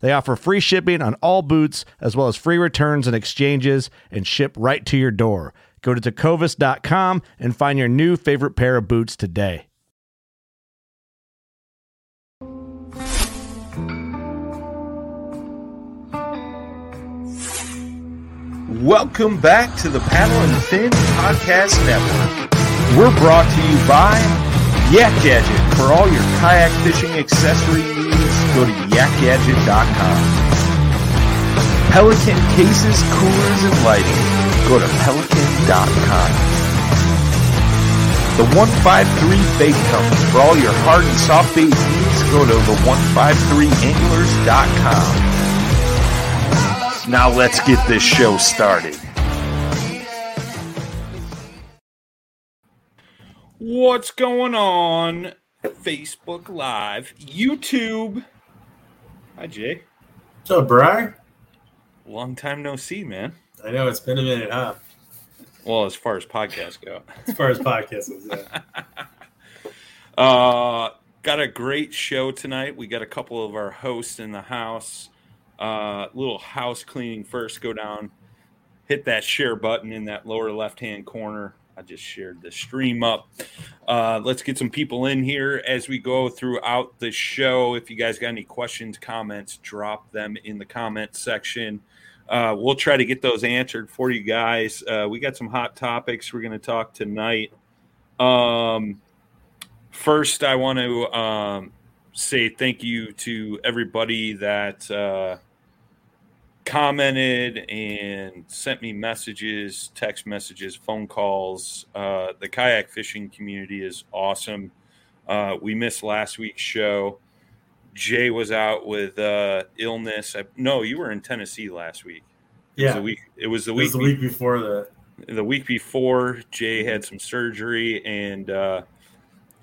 They offer free shipping on all boots, as well as free returns and exchanges, and ship right to your door. Go to tecovas.com and find your new favorite pair of boots today. Welcome back to the Paddle and Fin Podcast Network. We're brought to you by Yak Gadget. For all your kayak fishing accessory needs, go to yakgadget.com. Pelican cases, coolers, and lighting. Go to pelican.com. The 153 Bait Company. For all your hard and soft bait needs, go to the 153anglers.com. Now let's get this show started. What's going on? Facebook Live, YouTube. Hi, Jay. What's up, Brian? Long time no see, man. I know it's been a minute, huh? Well, as far as podcasts go. As far as podcasts, yeah. uh, got a great show tonight. We got a couple of our hosts in the house. Uh, little house cleaning first. Go down, hit that share button in that lower left hand corner. I just shared the stream up. Uh, let's get some people in here as we go throughout the show. If you guys got any questions, comments, drop them in the comment section. Uh, we'll try to get those answered for you guys. Uh, we got some hot topics we're going to talk tonight. Um, first, I want to um, say thank you to everybody that uh, commented and sent me messages, text messages, phone calls. Uh, the kayak fishing community is awesome. Uh, we missed last week's show. Jay was out with uh, illness. I, no, you were in Tennessee last week. It Yeah. was the week. It was the It week. was the week before the. the week before jay had some surgery and uh,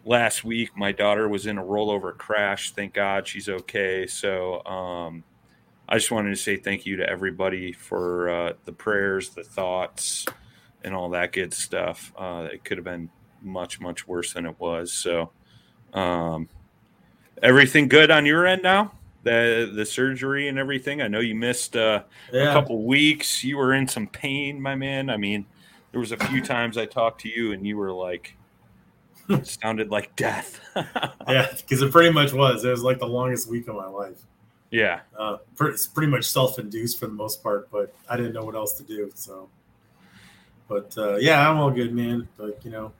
last week my daughter was in a rollover crash thank god she's okay so um, i just wanted to say thank you to everybody for uh, the prayers the thoughts and all that good stuff uh, it could have been much much worse than it was so um, everything good on your end now the the surgery and everything i know you missed uh, a couple weeks. You were in some pain, my man. I mean, there was a few times I talked to you and you were like, sounded like death. Yeah, because it pretty much was. It was like the longest week of my life. Yeah. Uh, pre- it's pretty much self-induced for the most part, but I didn't know what else to do. So, but uh, yeah, I'm all good, man. But you know,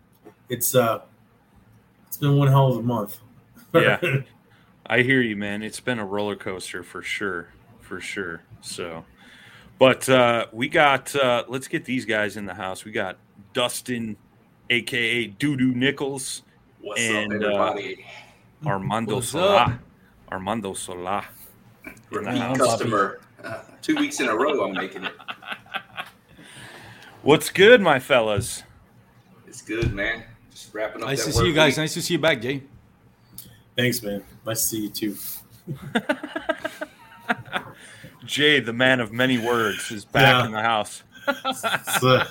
it's uh, it's been one hell of a month. Yeah. I hear you, man. It's been a roller coaster for sure. For sure. So, but uh, we got, uh, let's get these guys in the house. We got Dustin, aka Doodoo Nichols, What's And, up, uh. Armando What's Sola. up? Armando Sola. In the Repeat customer. Uh, two weeks in a row, I'm making it. What's good, my fellas? It's good, man. Just wrapping up. Nice that to see you guys. week. Nice to see you back, Jay. Thanks, man. Nice to see you too. Jay, the man of many words, is back Yeah. in the house. So,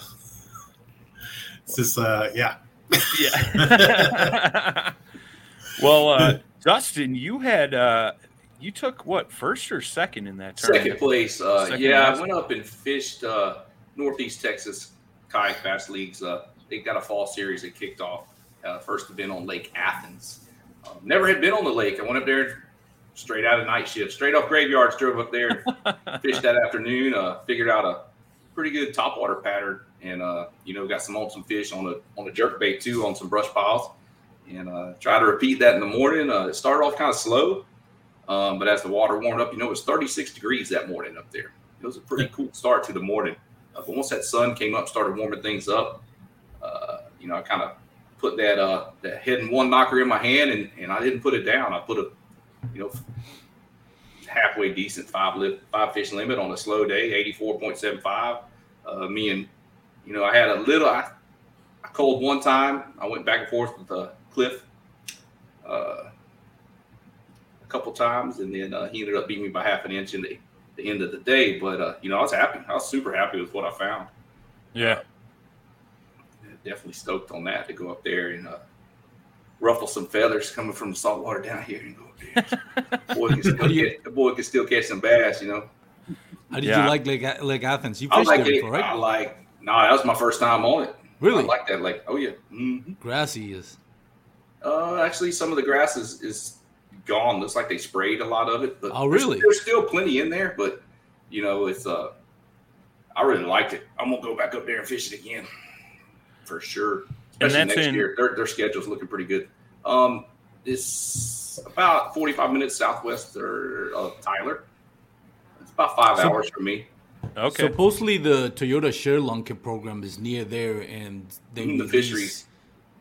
It's just uh, yeah. Yeah. well, uh, Dustin, you had uh, you took what first or second in that tournament? Second place. Uh, Second yeah, place. I went up and fished uh, Northeast Texas kayak bass leagues. Uh, they got a fall series that kicked off. Uh, first event on Lake Athens. Um, never had been on the lake. I went up there straight out of night shift, straight off graveyards. Drove up there, fished that afternoon. Uh, figured out a pretty good topwater pattern, and uh, you know got some on some fish on a on a jerk bait too on some brush piles, and uh, try to repeat that in the morning. Uh, it started off kind of slow, um, but as the water warmed up, you know it was 36 degrees that morning up there. It was a pretty cool start to the morning. Uh, but once that sun came up, started warming things up. Uh, you know, I kind of put that uh, that Heddon One Knocker in my hand, and, and I didn't put it down. I put a you know halfway decent five lip five fish limit on a slow day, 84.75. Uh, me and you know, I had a little. I, I one time. I went back and forth with uh, Cliff uh, couple times, and then uh, he ended up beating me by half an inch in the, the end of the day. But uh, you know, I was happy. I was super happy with what I found. Yeah. Definitely stoked on that to go up there and uh, ruffle some feathers coming from the salt water down here and go up there. boy can still get, the boy can still catch some bass, you know. How did Yeah. you like Lake, Lake Athens? You I fished like there it. before, right? I like. No, that was my first time on it. Really? I like that Like, Oh yeah. hmm Grassy is. Uh, actually, some of the grass is, is gone. Looks like they sprayed a lot of it. But Oh, there's- really? There's, still plenty in there, but you know, it's uh, I really liked it. I'm gonna go back up there and fish it again for sure. And Especially that's next in- year. Their their schedule's looking pretty good. Um, it's about 45 minutes southwest of Tyler. It's about five So- hours from me. Okay. Supposedly the Toyota ShareLunker program is near there, and they Mm, the release, fisheries.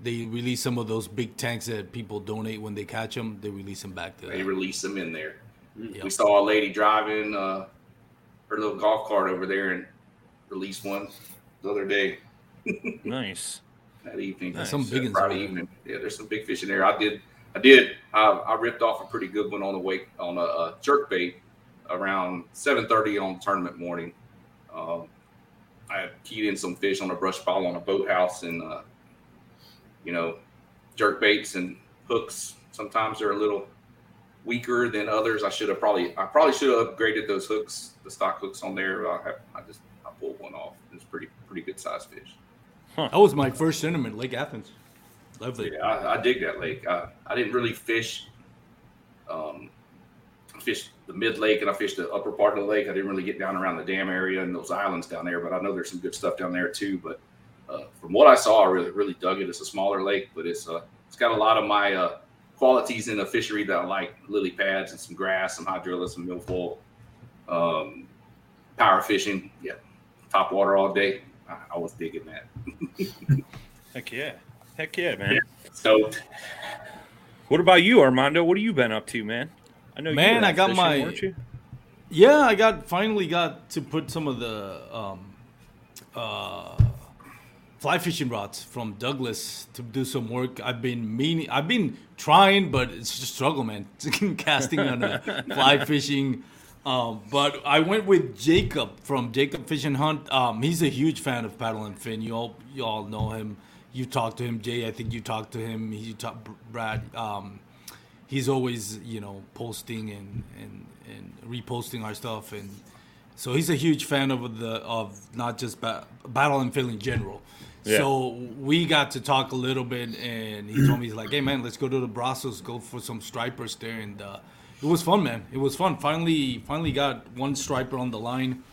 They release some of those big tanks that people donate when they catch them. They release them back to. They There. release them in there. Yep. We saw a lady driving uh, her little golf cart over there and released one the other day. nice. that evening. There's some big ones Friday over evening. Yeah, there's some big fish in there. I did, I did, I, I ripped off a pretty good one on the wake on a, a jerk bait around 7:30 on tournament morning. Um, I keyed in some fish on a brush pile on a boathouse, and uh, you know, jerk baits and hooks. Sometimes they're a little weaker than others. I should have probably, I probably should have upgraded those hooks, the stock hooks on there. I, have, I just, I pulled one off. It's pretty, pretty good sized fish. That was my first tournament, Lake Athens. Lovely. Yeah, I, I dig that lake. I, I didn't really fish. Um, I fished the mid lake and I fished the upper part of the lake. I didn't really get down around the dam area and those islands down there, but I know there's some good stuff down there too. But uh, from what I saw, I really really dug it. It's a smaller lake, but it's uh, it's got a lot of my uh, qualities in the fishery that I like: lily pads and some grass, some hydrilla, some milfoil, um, power fishing. Yeah, top water all day. I, I was digging that. Heck yeah. Heck yeah, man. So, What about you, Armando? What have you been up to, man? I know you Man, were I got fishing, my- weren't you? Yeah, I got finally got to put some of the um, uh, fly fishing rods from Douglas to do some work. I've been meaning, I've been trying, but it's just a struggle, man. Casting on a fly fishing. Um, but I went with Jacob from Jacob Fish and Hunt. Um, he's a huge fan of paddle and fin. You all, you all know him. You talked to him, Jay. I think you talked to him. He talked Brad. Um, he's always you know posting and and and reposting our stuff and so he's a huge fan of the of not just ba- battle and fill in general Yeah. so we got to talk a little bit and he told me he's like hey man let's go to the brazos go for some stripers there and uh, it was fun man it was fun finally finally got one striper on the line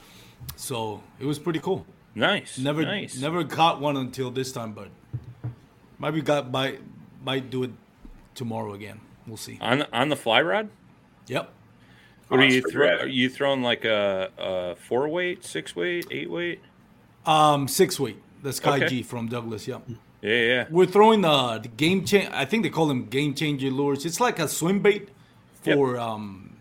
so it was pretty cool Nice. never nice. never caught one until this time but might be got might might do it tomorrow again we'll see on the, on the fly rod. yep What are Oh, you that's throw? Are you throwing like a, a four weight, six weight, eight weight? Um, six weight. The Sky Okay. G from Douglas. Yep. Yeah, yeah. We're throwing the, the game change. I think they call them game changer lures. It's like a swim bait for um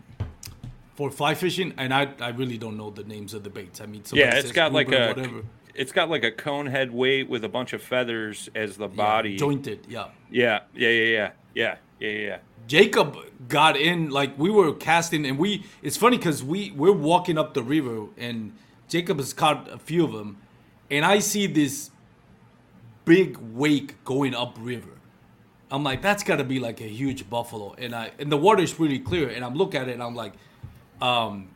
for fly fishing, and I I really don't know the names of the baits. I mean, Yeah, it's got like a whatever it's got like a cone head weight with a bunch of feathers as the body. jointed. Yeah. Yeah, yeah, yeah, yeah, yeah, yeah, yeah. Jacob got in like we were casting, and we. It's funny because we we're walking up the river, and Jacob has caught a few of them, and I see this big wake going upriver. I'm like, that's got to be like a huge buffalo, and I and the water is pretty clear, and I'm looking at it, and I'm like, um,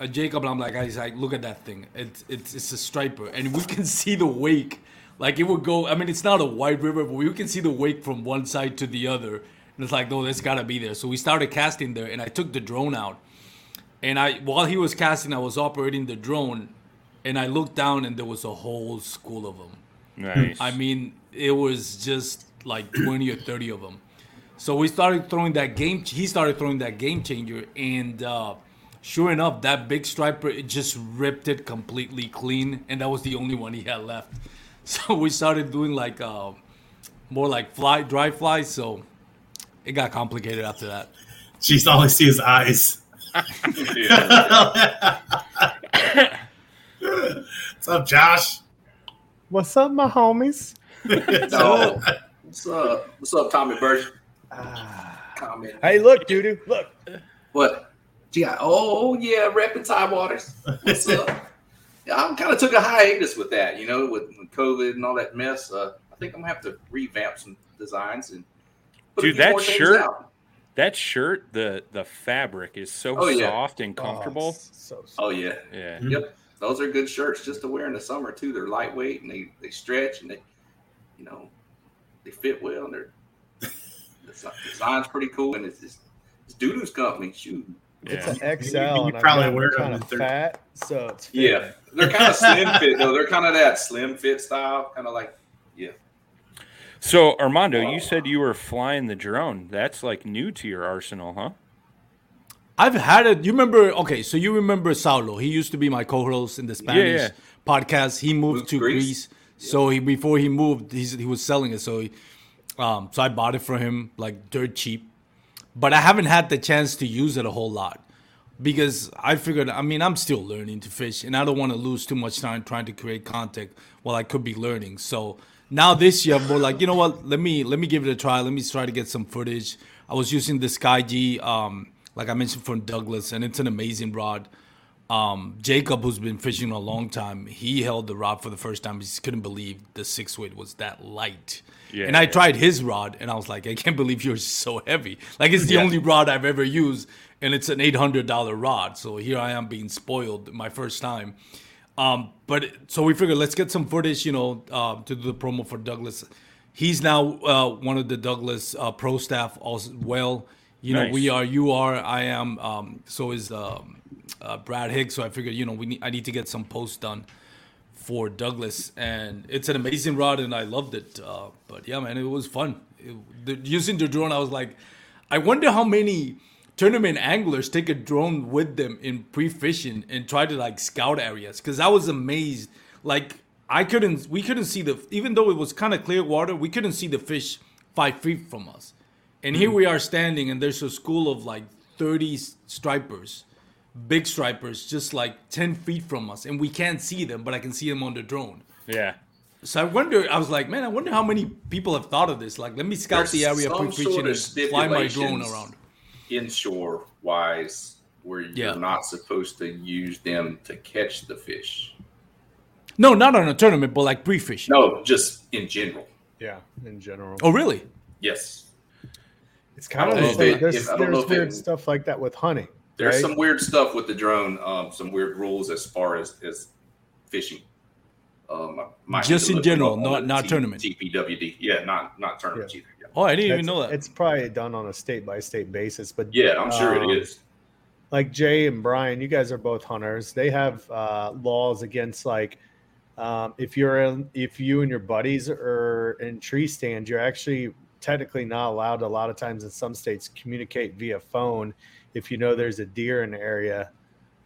uh, Jacob, and I'm like, he's like, look at that thing, it's it's it's a striper, and we can see the wake, like it would go. I mean, it's not a wide river, but we can see the wake from one side to the other, and it's like, no, that's got to be there. So we started casting there, and I took the drone out, and I while he was casting, I was operating the drone, and I looked down, and there was a whole school of them. Nice. I mean, it was just like 20 or 30 of them. So we started throwing that game. He started throwing that game changer, and uh, sure enough, that big striper it just ripped it completely clean, and that was the only one he had left. So we started doing like uh, more like fly dry flies. So it got complicated after that. Jeez, all I see is eyes. Yeah. What's up, Josh? What's up, my homies? So, what's up? What's up, Tommy Birch? Comment. Hey, look, doo look. What? Yeah. Oh, yeah. Repping Tidewaters. What's up? Yeah, I kind of took a hiatus with that, you know, with, with COVID and all that mess. Uh, I think I'm gonna have to revamp some designs and put a Dude, few that more shirt- out. that shirt, the the fabric is so Oh, yeah. soft and comfortable. Oh, so, so Oh yeah. yeah. Yep. Those are good shirts just to wear in the summer too. They're lightweight and they, they stretch and they, you know, they fit well and they're the si- design's pretty cool and it's it's, it's Doodoo's company. Shoot. it's an XL, You- you probably I'm wear them kind in of third- fat, so it's Yeah. They're kind of slim fit though. They're kind of that slim fit style, kind of like yeah. So Armando, you said you were flying the drone. That's like new to your arsenal, huh? I've had it. You remember? Okay, so you remember Saulo? He used to be my co-host in the Spanish yeah. podcast. He moved Moved to to Greece, Greece. so he before he moved, he's, he was selling it. So, he, um, so I bought it for him like dirt cheap, but I haven't had the chance to use it a whole lot because I figured. I mean, I'm still learning to fish, and I don't want to lose too much time trying to create content while I could be learning. So now this year, I'm more like, you know what? Let me let me give it a try. Let me try to get some footage. I was using the Sky G, um, like I mentioned from Douglas, and it's an amazing rod. Um, Jacob, who's been fishing a long time, he held the rod for the first time. He just couldn't believe the six weight was that light. Yeah, and I yeah. tried his rod, and I was like, I can't believe yours is so heavy. Like it's the Yeah. only rod I've ever used, and it's an eight hundred dollar rod. So here I am being spoiled my first time. Um, but so we figured let's get some footage, you know, uh, to do the promo for Douglas. He's now uh, one of the Douglas uh, pro staff as well. You know, we are, you are, I am. Um, so is um, uh, Brad Higgs. So I figured, you know, we need, I need to get some posts done for Douglas, and it's an amazing rod, and I loved it. Uh, but yeah, man, it was fun. It, the, using the drone, I was like, I wonder how many tournament anglers take a drone with them in pre-fishing and try to like scout areas. Because I was amazed, like I couldn't, we couldn't see the, even though it was kind of clear water, we couldn't see the fish five feet from us. And here hmm. we are standing, and there's a school of like 30 stripers, big stripers, just like 10 feet from us. And we can't see them, but I can see them on the drone. Yeah. So I wonder, I was like, man, I wonder how many people have thought of this. Like, let me scout There's the area some pre fishing sort of and fly my drone around. inshore wise where you're Yeah. not supposed to use them to catch the fish. No, not on a tournament, but like pre fishing. No, just in general. Yeah, in general. Oh, really? Yes. It's kind of don't know if it- there's, if- I don't know there's if it- weird stuff like that with hunting. There's right? some weird stuff with the drone, um, some weird rules as far as, as fishing. Um, I Just in general, up not- the not tournament. TPWD. Yeah, not not tournaments either. Yeah, Oh, I didn't even know that. It's probably done on a state by state basis, but yeah I'm sure um, it is. like Jay and Brian, you guys are both hunters. They have uh, laws against like um, if you're in, if you and your buddies are in tree stands, you're actually technically not allowed. A lot of times in some states, communicate via phone if you know there's a deer in the area,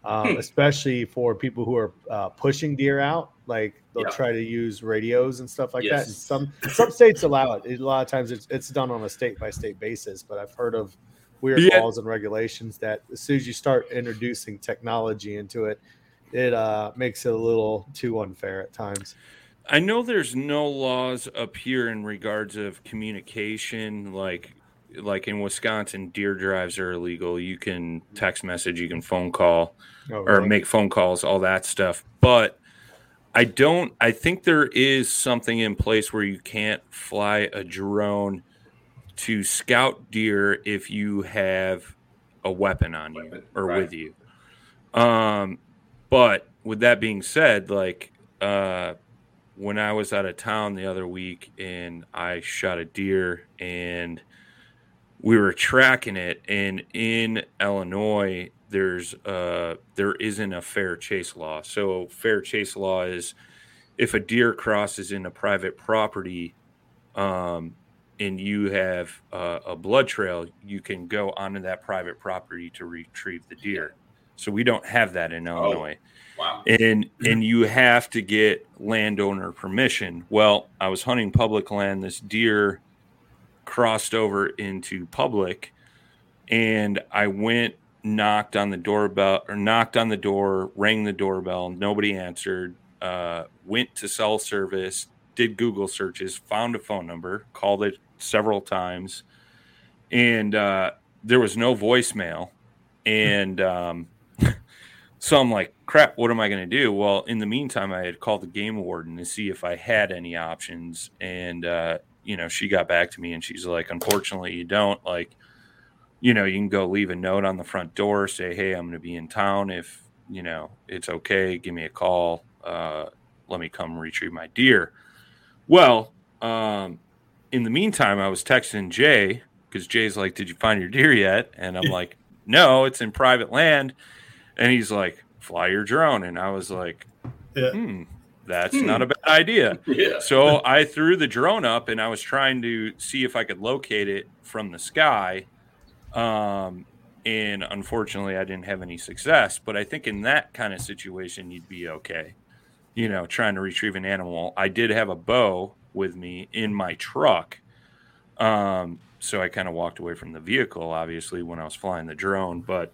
um, Hmm. especially for people who are uh, pushing deer out. Like they'll Yeah. try to use radios and stuff like that. And some some states allow it. A lot of times it's it's done on a state by state basis. But I've heard of weird Yeah. laws and regulations that as soon as you start introducing technology into it, it uh, makes it a little too unfair at times. I know there's no laws up here in regards of communication, like like in Wisconsin, deer drives are illegal. You can text message, you can phone call, Oh, or really? make phone calls, all that stuff. But I don't. I think there is something in place where you can't fly a drone to scout deer if you have a weapon on you or right. with you. Um, but with that being said, like uh, when I was out of town the other week and I shot a deer and we were tracking it, and in Illinois, there's uh there isn't a fair chase law. So fair chase law is if a deer crosses into private property, um, and you have uh, a blood trail, you can go onto that private property to retrieve the deer. So we don't have that in Illinois Wow. and and you have to get landowner permission. Well, I was hunting public land. This deer crossed over into public, and I went knocked on the doorbell or knocked on the door, rang the doorbell. Nobody answered. Uh, went to cell service, did Google searches, found a phone number, called it several times, and uh, there was no voicemail. And um, so I'm like, crap, what am I going to do? Well, in the meantime, I had called the game warden to see if I had any options. And, uh, you know, she got back to me and she's like, unfortunately, you don't. Like, you know, you can go leave a note on the front door, say, hey, I'm going to be in town. If, you know, it's okay, give me a call. Uh, let me come retrieve my deer. Well, um, in the meantime, I was texting Jay because Jay's like, did you find your deer yet? And I'm like, no, it's in private land. And he's like, fly your drone. And I was like, Yeah. hmm, that's not a bad idea. Yeah. So I threw the drone up and I was trying to see if I could locate it from the sky. Um, and unfortunately, I didn't have any success. But I think in that kind of situation, you'd be okay. You know, trying to retrieve an animal. I did have a bow with me in my truck. Um, so I kind of walked away from the vehicle, obviously, when I was flying the drone. But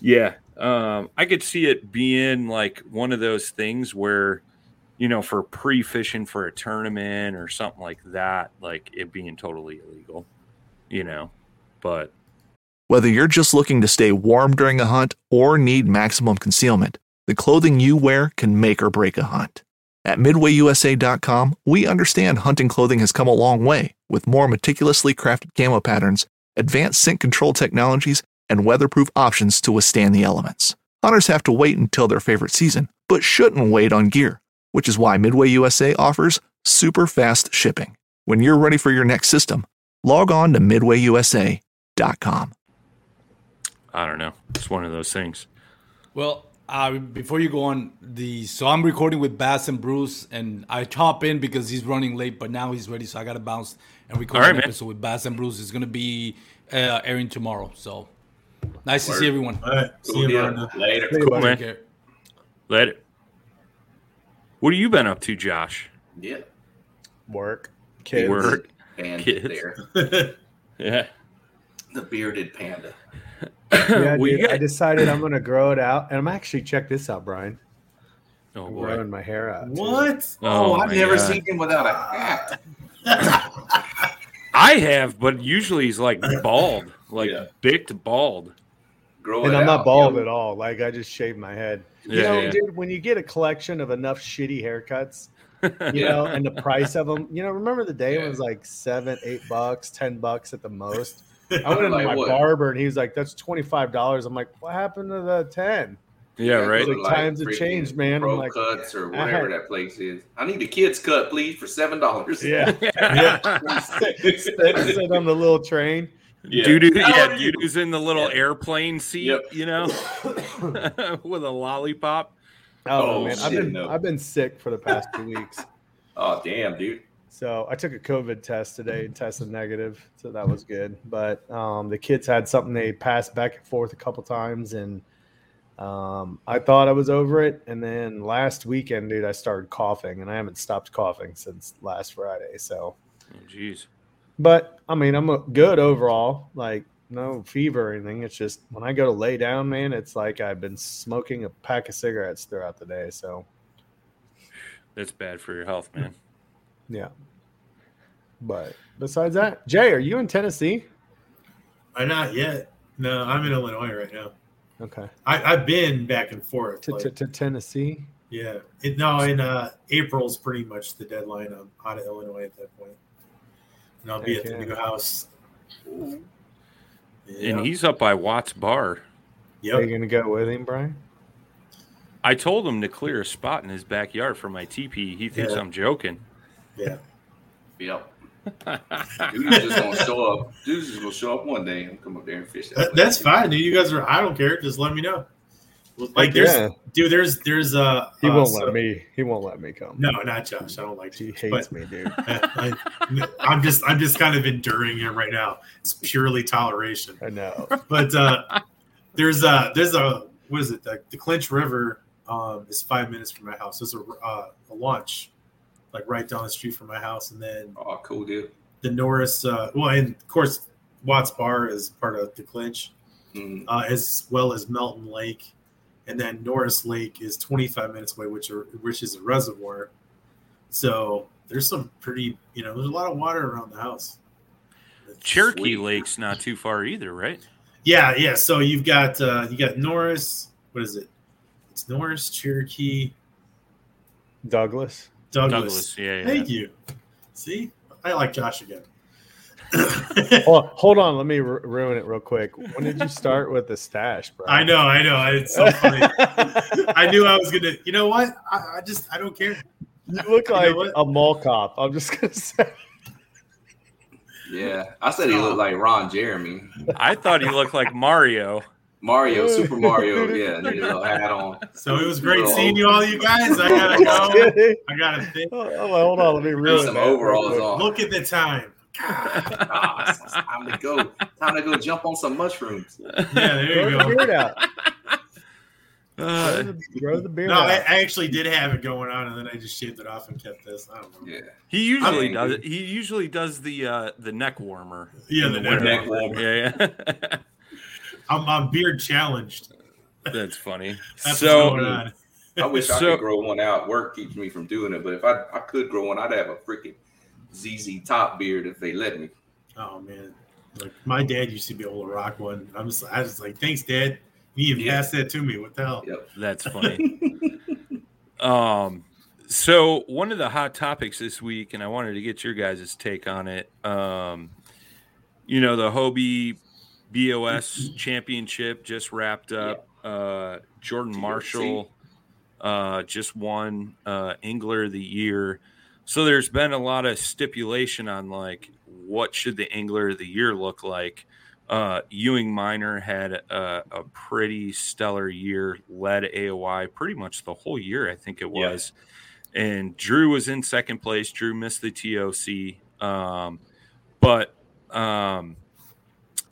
yeah, um, I could see it being like one of those things where, you know, for pre fishing for a tournament or something like that, like it being totally illegal, you know. But Whether you're just looking to stay warm during a hunt or need maximum concealment, the clothing you wear can make or break a hunt. At MidwayUSA.com, we understand hunting clothing has come a long way with more meticulously crafted camo patterns, advanced scent control technologies, and weatherproof options to withstand the elements. Hunters have to wait until their favorite season, but shouldn't wait on gear, which is why Midway USA offers super fast shipping. When you're ready for your next system, log on to MidwayUSA.com. I don't know. It's one of those things. Well, uh, before you go on, the so I'm recording with Bass and Bruce, and I chop in because he's running late, but now he's ready, so I gotta bounce and record All right, an man. episode with Bass and Bruce. It's gonna be uh, airing tomorrow. So nice to see everyone. All right. See Cool you, deal. Miranda. Later. Cool, man. Later. What have you been up to, Josh? Yeah. Work, kids. Work. And Kids. there. Yeah. The bearded panda. Yeah, Well, you dude, I decided I'm gonna grow it out, and I'm actually check this out, Brian. Oh I'm boy. growing my hair out. too. what? Oh, I've never God. seen him without a hat. I have, but usually he's like bald, like Yeah. bicked bald. Grow And it I'm not out, bald yo. at all. Like I just shaved my head. You Yeah, know, yeah. dude, when you get a collection of enough shitty haircuts, you Yeah. know, and the price of them, you know, remember the day Yeah. it was like seven, eight bucks, ten bucks at the most. I went into Like my what? barber and he was like, "That's twenty five dollars." I'm like, "What happened to the 10? Yeah, right. Like, times have changed, man. Pro like, cuts or whatever had- that place is. I need a kid's cut, please, for seven dollars. Yeah, sit, sit on the little train. Yeah. Doo doo, yeah, old doo doo's in the little Yeah. airplane seat, Yep. you know, with a lollipop. Oh, Oh, man, I've been no. I've been sick for the past two weeks. Oh damn, dude. So I took a COVID test today and tested negative, so that was good. But um, the kids had something they passed back and forth a couple times, and um, I thought I was over it. And then last weekend, dude, I started coughing, and I haven't stopped coughing since last Friday. So, Oh, jeez. But I mean, I'm uh, good overall. Like no fever or anything. It's just when I go to lay down, man, it's like I've been smoking a pack of cigarettes throughout the day. So That's bad for your health, man. yeah. But besides that, Jay, are you in Tennessee? I'm not yet. No, I'm in Illinois right now. Okay. I, I've been back and forth. to, like- to, to Tennessee. Yeah. It, no, in uh, April's pretty much the deadline. I'm out of Illinois at that point, and I'll be Heck at the yeah. new house. Yeah. And he's up by Watts Bar. Are you Yep. gonna go with him, Brian? I told him to clear a spot in his backyard for my teepee. He thinks Yeah. I'm joking. Yeah. Yep. Dude's just gonna show up. Dude's just gonna show up one day and come up there and fish. That That, that's fine, dude. You guys are. I don't care. Just let me know. Like there's, Yeah. dude. There's, there's. Uh, He uh, won't so- let me. He won't let me come. No, not Josh. I don't like He Josh. hates But me, dude. I, am just, I'm just kind of enduring it right now. It's purely toleration. I know. But uh, there's a, there's a, what is it? The, the Clinch River um, is five minutes from my house. There's a, uh, a launch, like right down the street from my house, and then Oh, cool dude. the Norris. Uh, well, and of course, Watts Bar is part of the Clinch. Mm, uh, as well as Melton Lake, and then Norris Lake is 25 minutes away, which are which is a reservoir. So there's some pretty, you know, there's a lot of water around the house. Cherokee Sweet. Lake's not too far either, right? Yeah, yeah. So you've got uh, you got Norris. What is it? It's Norris, Cherokee, Douglas. Douglas. Douglas, yeah, yeah. Thank you. See, I like Josh again. Hold, hold on, let me ru- ruin it real quick. When did you start with the stash, bro? I know, I know. It's so funny. I knew I was gonna. You know what? I, I just I don't care. You look You know like a mall cop. I'm just gonna say. yeah, I said he looked like Ron Jeremy, I thought he looked like Mario. Mario, Super Mario. Yeah, and he a little hat on. So it was great seeing you all, you guys. I gotta go. kidding. I gotta think. Oh, oh, hold on, let me ruin some that real overalls on. Look at the time. Ah, it's time to go. Time to go jump on some mushrooms. Yeah, there you Grow the go. beard out. Uh, grow the beard No, I, out. I actually did have it going on, and then I just shaved it off and kept this. I don't know. Yeah, he usually I'm does. angry. He usually does the uh, the neck warmer. Yeah, in the neck neck warmer. Yeah, yeah. I'm, I'm beard challenged. That's funny. That's what's so going on. I wish I could grow one out. Work keeps me from doing it, but if I, I could grow one, I'd have a freaking ZZ top beard if they let me. Oh man, like my dad used to be able to rock one. I'm just, I was like, thanks, dad. You even Yeah. passed that to me. What the hell? Yep. that's funny. um, so one of the hot topics this week, and I wanted to get your guys' take on it. Um, you know, the Hobie BOS championship just wrapped up. Uh, Jordan TOC. Marshall uh, just won uh, Angler of the Year. So there's been a lot of stipulation on like what should the Angler of the Year look like. Uh, Ewing Minor had a, a pretty stellar year, led AOY pretty much the whole year, I think it Yeah. was. And Drew was in second place. Drew missed the TOC. Um, but, um,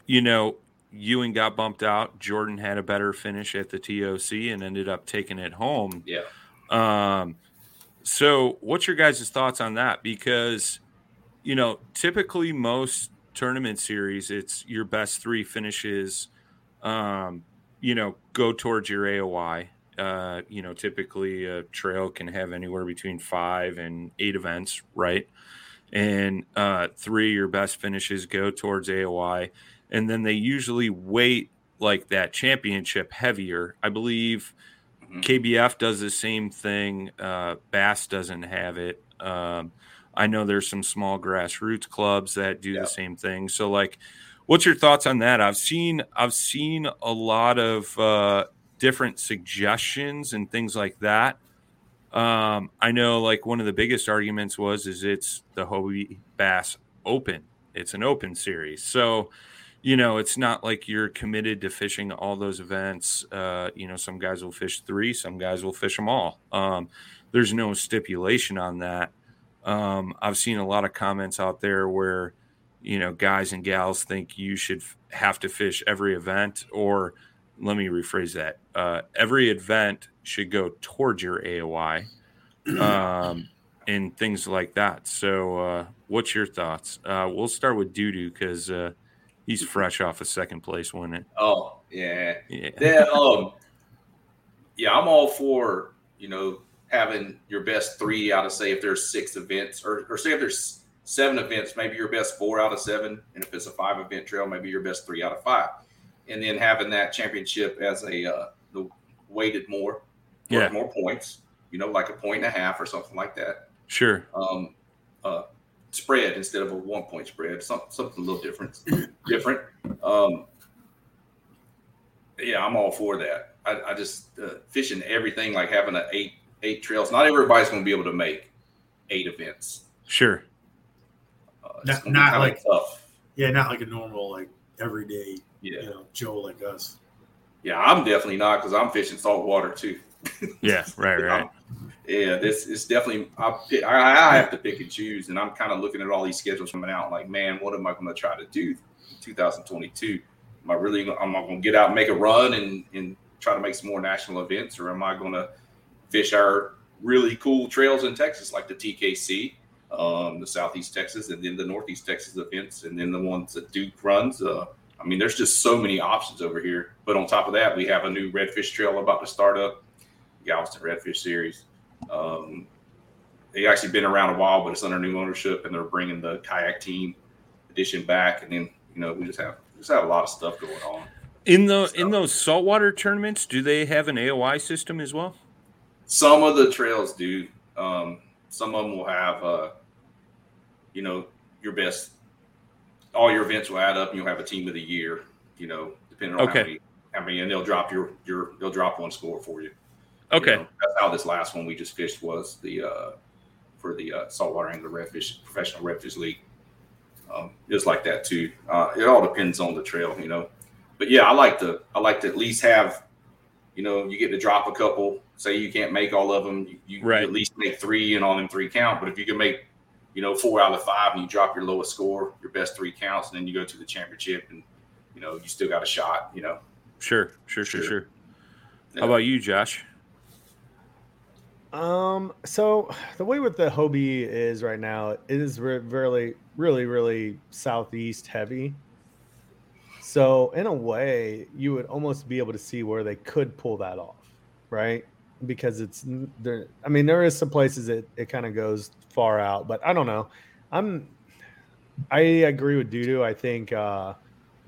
you know, Ewing got bumped out. Jordan had a better finish at the TOC and ended up taking it home. Yeah. Um, so, what's your guys' thoughts on that? Because, you know, typically most tournament series, it's your best three finishes, um, you know, go towards your AOY. Uh, you know, typically a trail can have anywhere between five and eight events, right? And uh, three of your best finishes go towards AOY. And then they usually weight like that championship heavier. I believe Mhm. KBF does the same thing. Uh, Bass doesn't have it. Um, I know there's some small grassroots clubs that do Yeah. the same thing. So, like, what's your thoughts on that? I've seen I've seen a lot of uh, different suggestions and things like that. Um, I know, like, one of the biggest arguments was is it's the Hobie Bass Open. It's an open series, so you know, it's not like you're committed to fishing all those events. Uh, you know, some guys will fish three, some guys will fish them all. Um, there's no stipulation on that. Um, I've seen a lot of comments out there where, you know, guys and gals think you should f- have to fish every event, or let me rephrase that: uh, every event should go towards your AOY, um, and things like that. So, uh, what's your thoughts? Uh, we'll start with Doodoo because. He's fresh off a second place winning. Oh yeah. Yeah. Yeah. Um. Yeah, I'm all for you know having your best three out of say if there's six events or or say if there's seven events, maybe your best four out of seven, and if it's a five event trail, maybe your best three out of five, and then having that championship as a uh, the weighted more, Yeah. more points. you know, like a point and a half or something like that. Sure. Um, uh, spread instead of a one point spread, some, something a little different. different. Um, yeah, I'm all for that. I, I just uh, fishing everything like having a eight eight trails. Not everybody's going to be able to make eight events. Sure. Uh, it's Not- gonna be not like- tough. Yeah, not like a normal like everyday, Yeah, you know, Joe like us. yeah. I'm definitely not because I'm fishing saltwater too. Yeah. Right. Right. Yeah, this is definitely. I, I I have to pick and choose, and I'm kind of looking at all these schedules coming out. Like, man, what am I going to try to do? in 2022. Am I really? Am I going to get out and make a run and and try to make some more national events, or am I going to fish our really cool trails in Texas, like the TKC, um, the Southeast Texas, and then the Northeast Texas events, and then the ones that Duke runs? Uh, I mean, there's just so many options over here. But on top of that, we have a new redfish trail about to start up, Galveston Redfish Series. Um, they actually been around a while, but it's under new ownership, and they're bringing the kayak team edition back. And then you know we just have just have a lot of stuff going on. In the in those saltwater tournaments, do they have an AOY system as well? Some of the trails do. Um, some of them will have, uh, you know, your best. All your events will add up, and you'll have a team of the year. You know, depending on Okay. how many, how many, and they'll drop your your they'll drop one score for you. You Okay. know, that's how this last one we just fished was the uh, for the uh, saltwater angler redfish professional redfish league. Um, it's like that too. Uh, it all depends on the trail, you know. But yeah, I like to I like to at least have, you know, you get to drop a couple. Say you can't make all of them, you, you Right. at least make three, and on them three count. But if you can make, you know, four out of five, and you drop your lowest score, your best three counts, and then you go to the championship, and you know, you still got a shot. You know. Sure. Sure. Sure. Sure. Sure. Yeah. How about you, Josh? Um, so the way with the Hobie is right now, it is re- really, really, really southeast heavy. So in a way, you would almost be able to see where they could pull that off, right? Because it's there. I mean, there is some places that it kind of goes far out, but I don't know. I'm, I agree with Dudu. I think uh,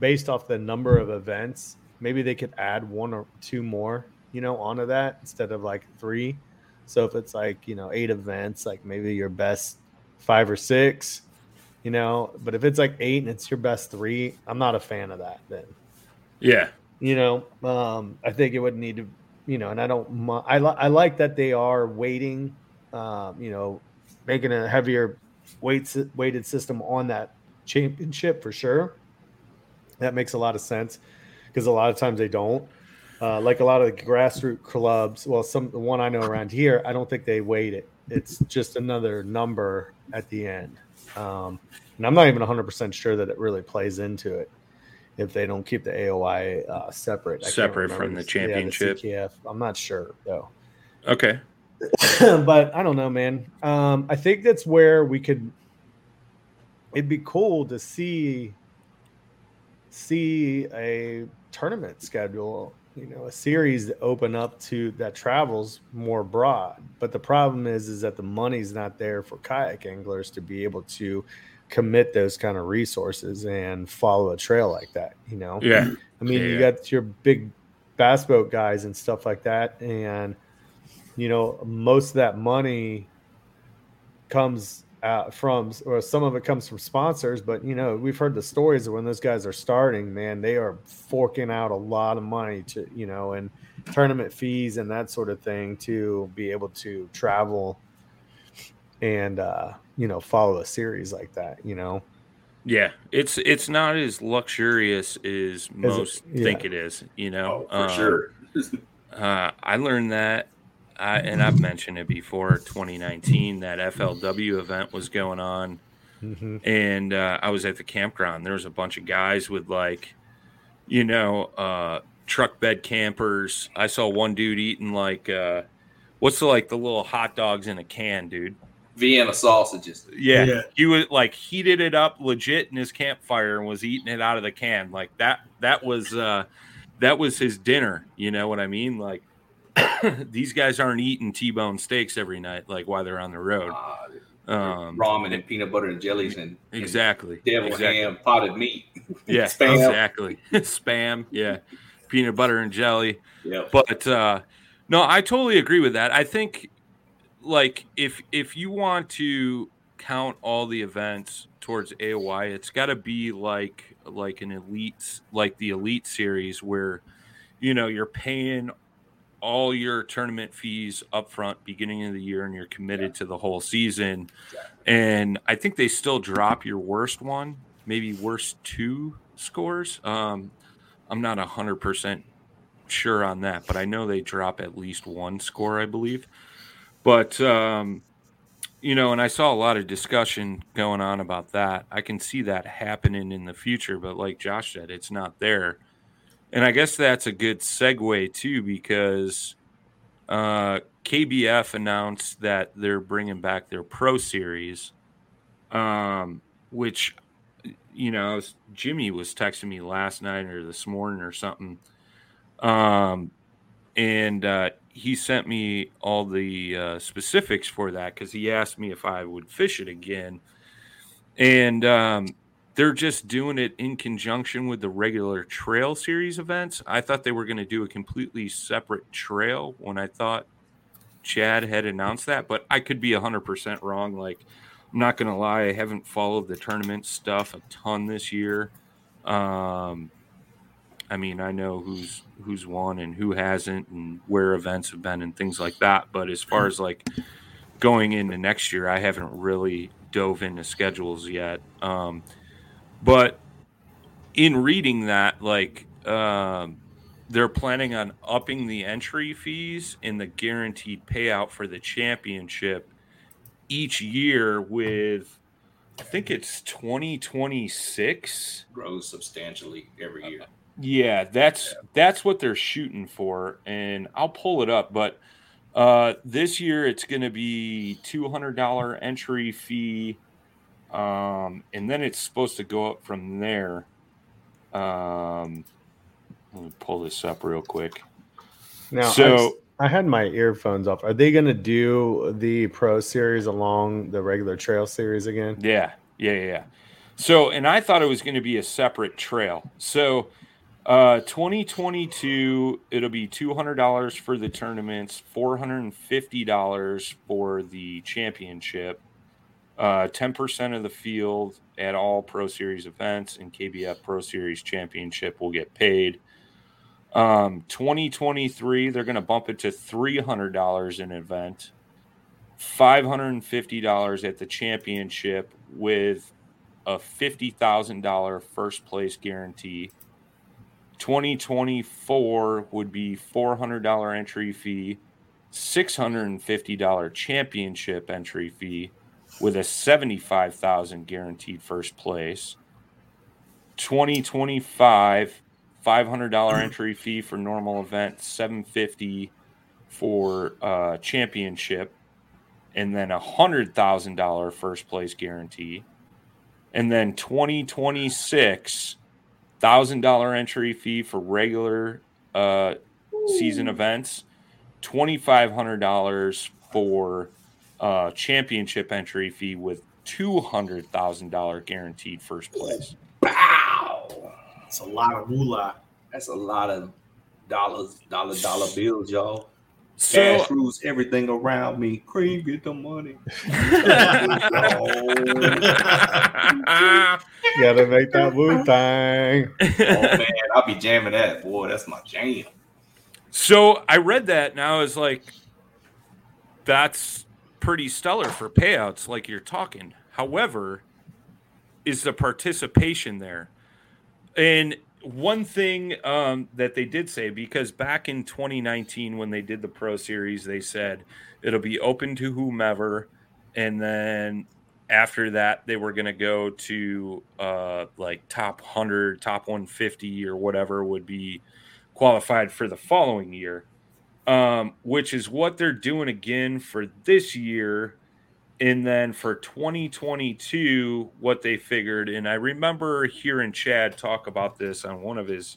based off the number of events, maybe they could add one or two more, you know, onto that instead of like three. So if it's like, you know, eight events, like maybe your best five or six, you know, but if it's like eight and it's your best three, I'm not a fan of that then. Yeah. You know, um, I think it would need to, you know, and I don't, I, li- I like that they are waiting, um, you know, making a heavier weight weighted system on that championship for sure. That makes a lot of sense because a lot of times they don't. Uh, like a lot of the grassroots clubs, well, some the one I know around here, I don't think they weight it. It's just another number at the end, um, and I'm not even 100 percent sure that it really plays into it if they don't keep the AOY uh, separate. I Separate from the yeah, championship. CKF. I'm not sure though. Okay. but I don't know, man. Um, I think that's where we could. It'd be cool to see see a tournament schedule, you know, a series that open up to that travels more broad. But the problem is, is that the money's not there for kayak anglers to be able to commit those kind of resources and follow a trail like that. You know, Yeah. I mean, Yeah, you got your big bass boat guys and stuff like that, and you know, most of that money comes out from, or some of it comes from sponsors. But you know, we've heard the stories of when those guys are starting. Man, they are forking out a lot of money to, you know, and tournament fees and that sort of thing to be able to travel and uh, you know follow a series like that. You know, Yeah. It's it's not as luxurious as most yeah. think it is. You know. Oh, for Um, sure. Uh, I learned that, I, and I've mentioned it before. 2019, that FLW event was going on, mm-hmm. and uh, I was at the campground. There was a bunch of guys with like, you know, uh, truck bed campers. I saw one dude eating like, uh, what's the like the little hot dogs in a can, dude? Vienna sausages. Yeah, Yeah. he was like heated it up legit in his campfire and was eating it out of the can. Like that. That was uh, that was his dinner. You know what I mean? Like these guys aren't eating T-bone steaks every night. Like while they're on the road. Uh, Um, ramen and peanut butter and jellies and and exactly. devil exactly. ham, potted meat. Yeah, Spam. exactly. Spam. Yeah, peanut butter and jelly. Yeah. But uh, no, I totally agree with that. I think like if if you want to count all the events towards AOY, it's got to be like like an elite like the elite series where you know you're paying all your tournament fees up front beginning of the year and you're committed yeah. to the whole season. Yeah. And I think they still drop your worst one, maybe worst two scores. Um, I'm not 100% sure on that, but I know they drop at least one score, I believe. But, um, you know, and I saw a lot of discussion going on about that. I can see that happening in the future, but like Josh said, it's not there. And I guess that's a good segue too, because uh, KBF announced that they're bringing back their Pro Series, um, which you know Jimmy was texting me last night or this morning or something, um, and uh, he sent me all the uh, specifics for that because he asked me if I would fish it again, and um, they're just doing it in conjunction with the regular trail series events. I thought they were going to do a completely separate trail when I thought Chad had announced that, but I could be 100% wrong. Like, I'm not going to lie, I haven't followed the tournament stuff a ton this year. Um, I mean, I know who's who's won and who hasn't and where events have been and things like that, but as far as like going into next year, I haven't really dove into schedules yet. Um, but in reading that, like um, they're planning on upping the entry fees and the guaranteed payout for the championship each year with I think it's 2026 grows substantially every year. Yeah, that's yeah. that's what they're shooting for and I'll pull it up but uh, this year it's going to be $200 entry fee um, and then it's supposed to go up from there. Um, let me pull this up real quick. Now, so I, I had my earphones off. Are they going to do the Pro Series along the regular Trail Series again? Yeah, yeah, yeah. So, and I thought it was going to be a separate trail. So, uh, 2022, it'll be $200 for the tournaments, $450 for the championship. Uh, 10% of the field at all Pro Series events and KBF Pro Series Championship will get paid. Um, 2023, they're going to bump it to $300 an event, $550 at the championship with a $50,000 first place guarantee. 2024 would be $400 entry fee, $650 championship entry fee with a 75,000 guaranteed first place. 2025 $500 entry fee for normal event, 750 for uh, championship, and then a $100,000 first place guarantee. And then 2026 $1,000 entry fee for regular uh, season events, $2,500 for uh, championship entry fee with two hundred thousand dollar guaranteed first place. Wow, that's a lot of moolah. That's a lot of dollars, dollar dollar bills, y'all. So, Cash rules everything around me. Cream, get the money. Gotta make that Wu Tang. oh man, I'll be jamming that, boy. That's my jam. So I read that and I was like, that's pretty stellar for payouts, like you're talking. However, is the participation there? And one thing um, that they did say, because back in 2019, when they did the Pro Series, they said it'll be open to whomever. And then after that, they were going to go to uh, like top 100, top 150, or whatever would be qualified for the following year um, which is what they're doing again for this year. And then for 2022, what they figured, and I remember hearing Chad talk about this on one of his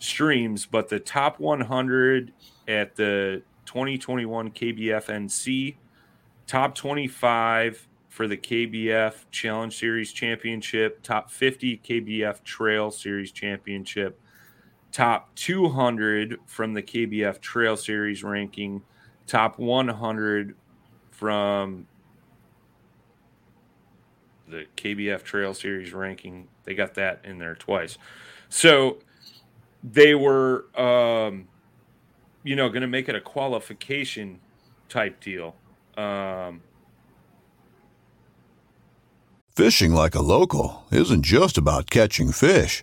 streams, but the top 100 at the 2021 KBFNC, top 25 for the KBF Challenge Series Championship, top 50 KBF Trail Series Championship, top 200 from the KBF Trail Series ranking, top 100 from the KBF Trail Series ranking. They got that in there twice. So they were, um, you know, going to make it a qualification type deal. Um, Fishing like a local isn't just about catching fish.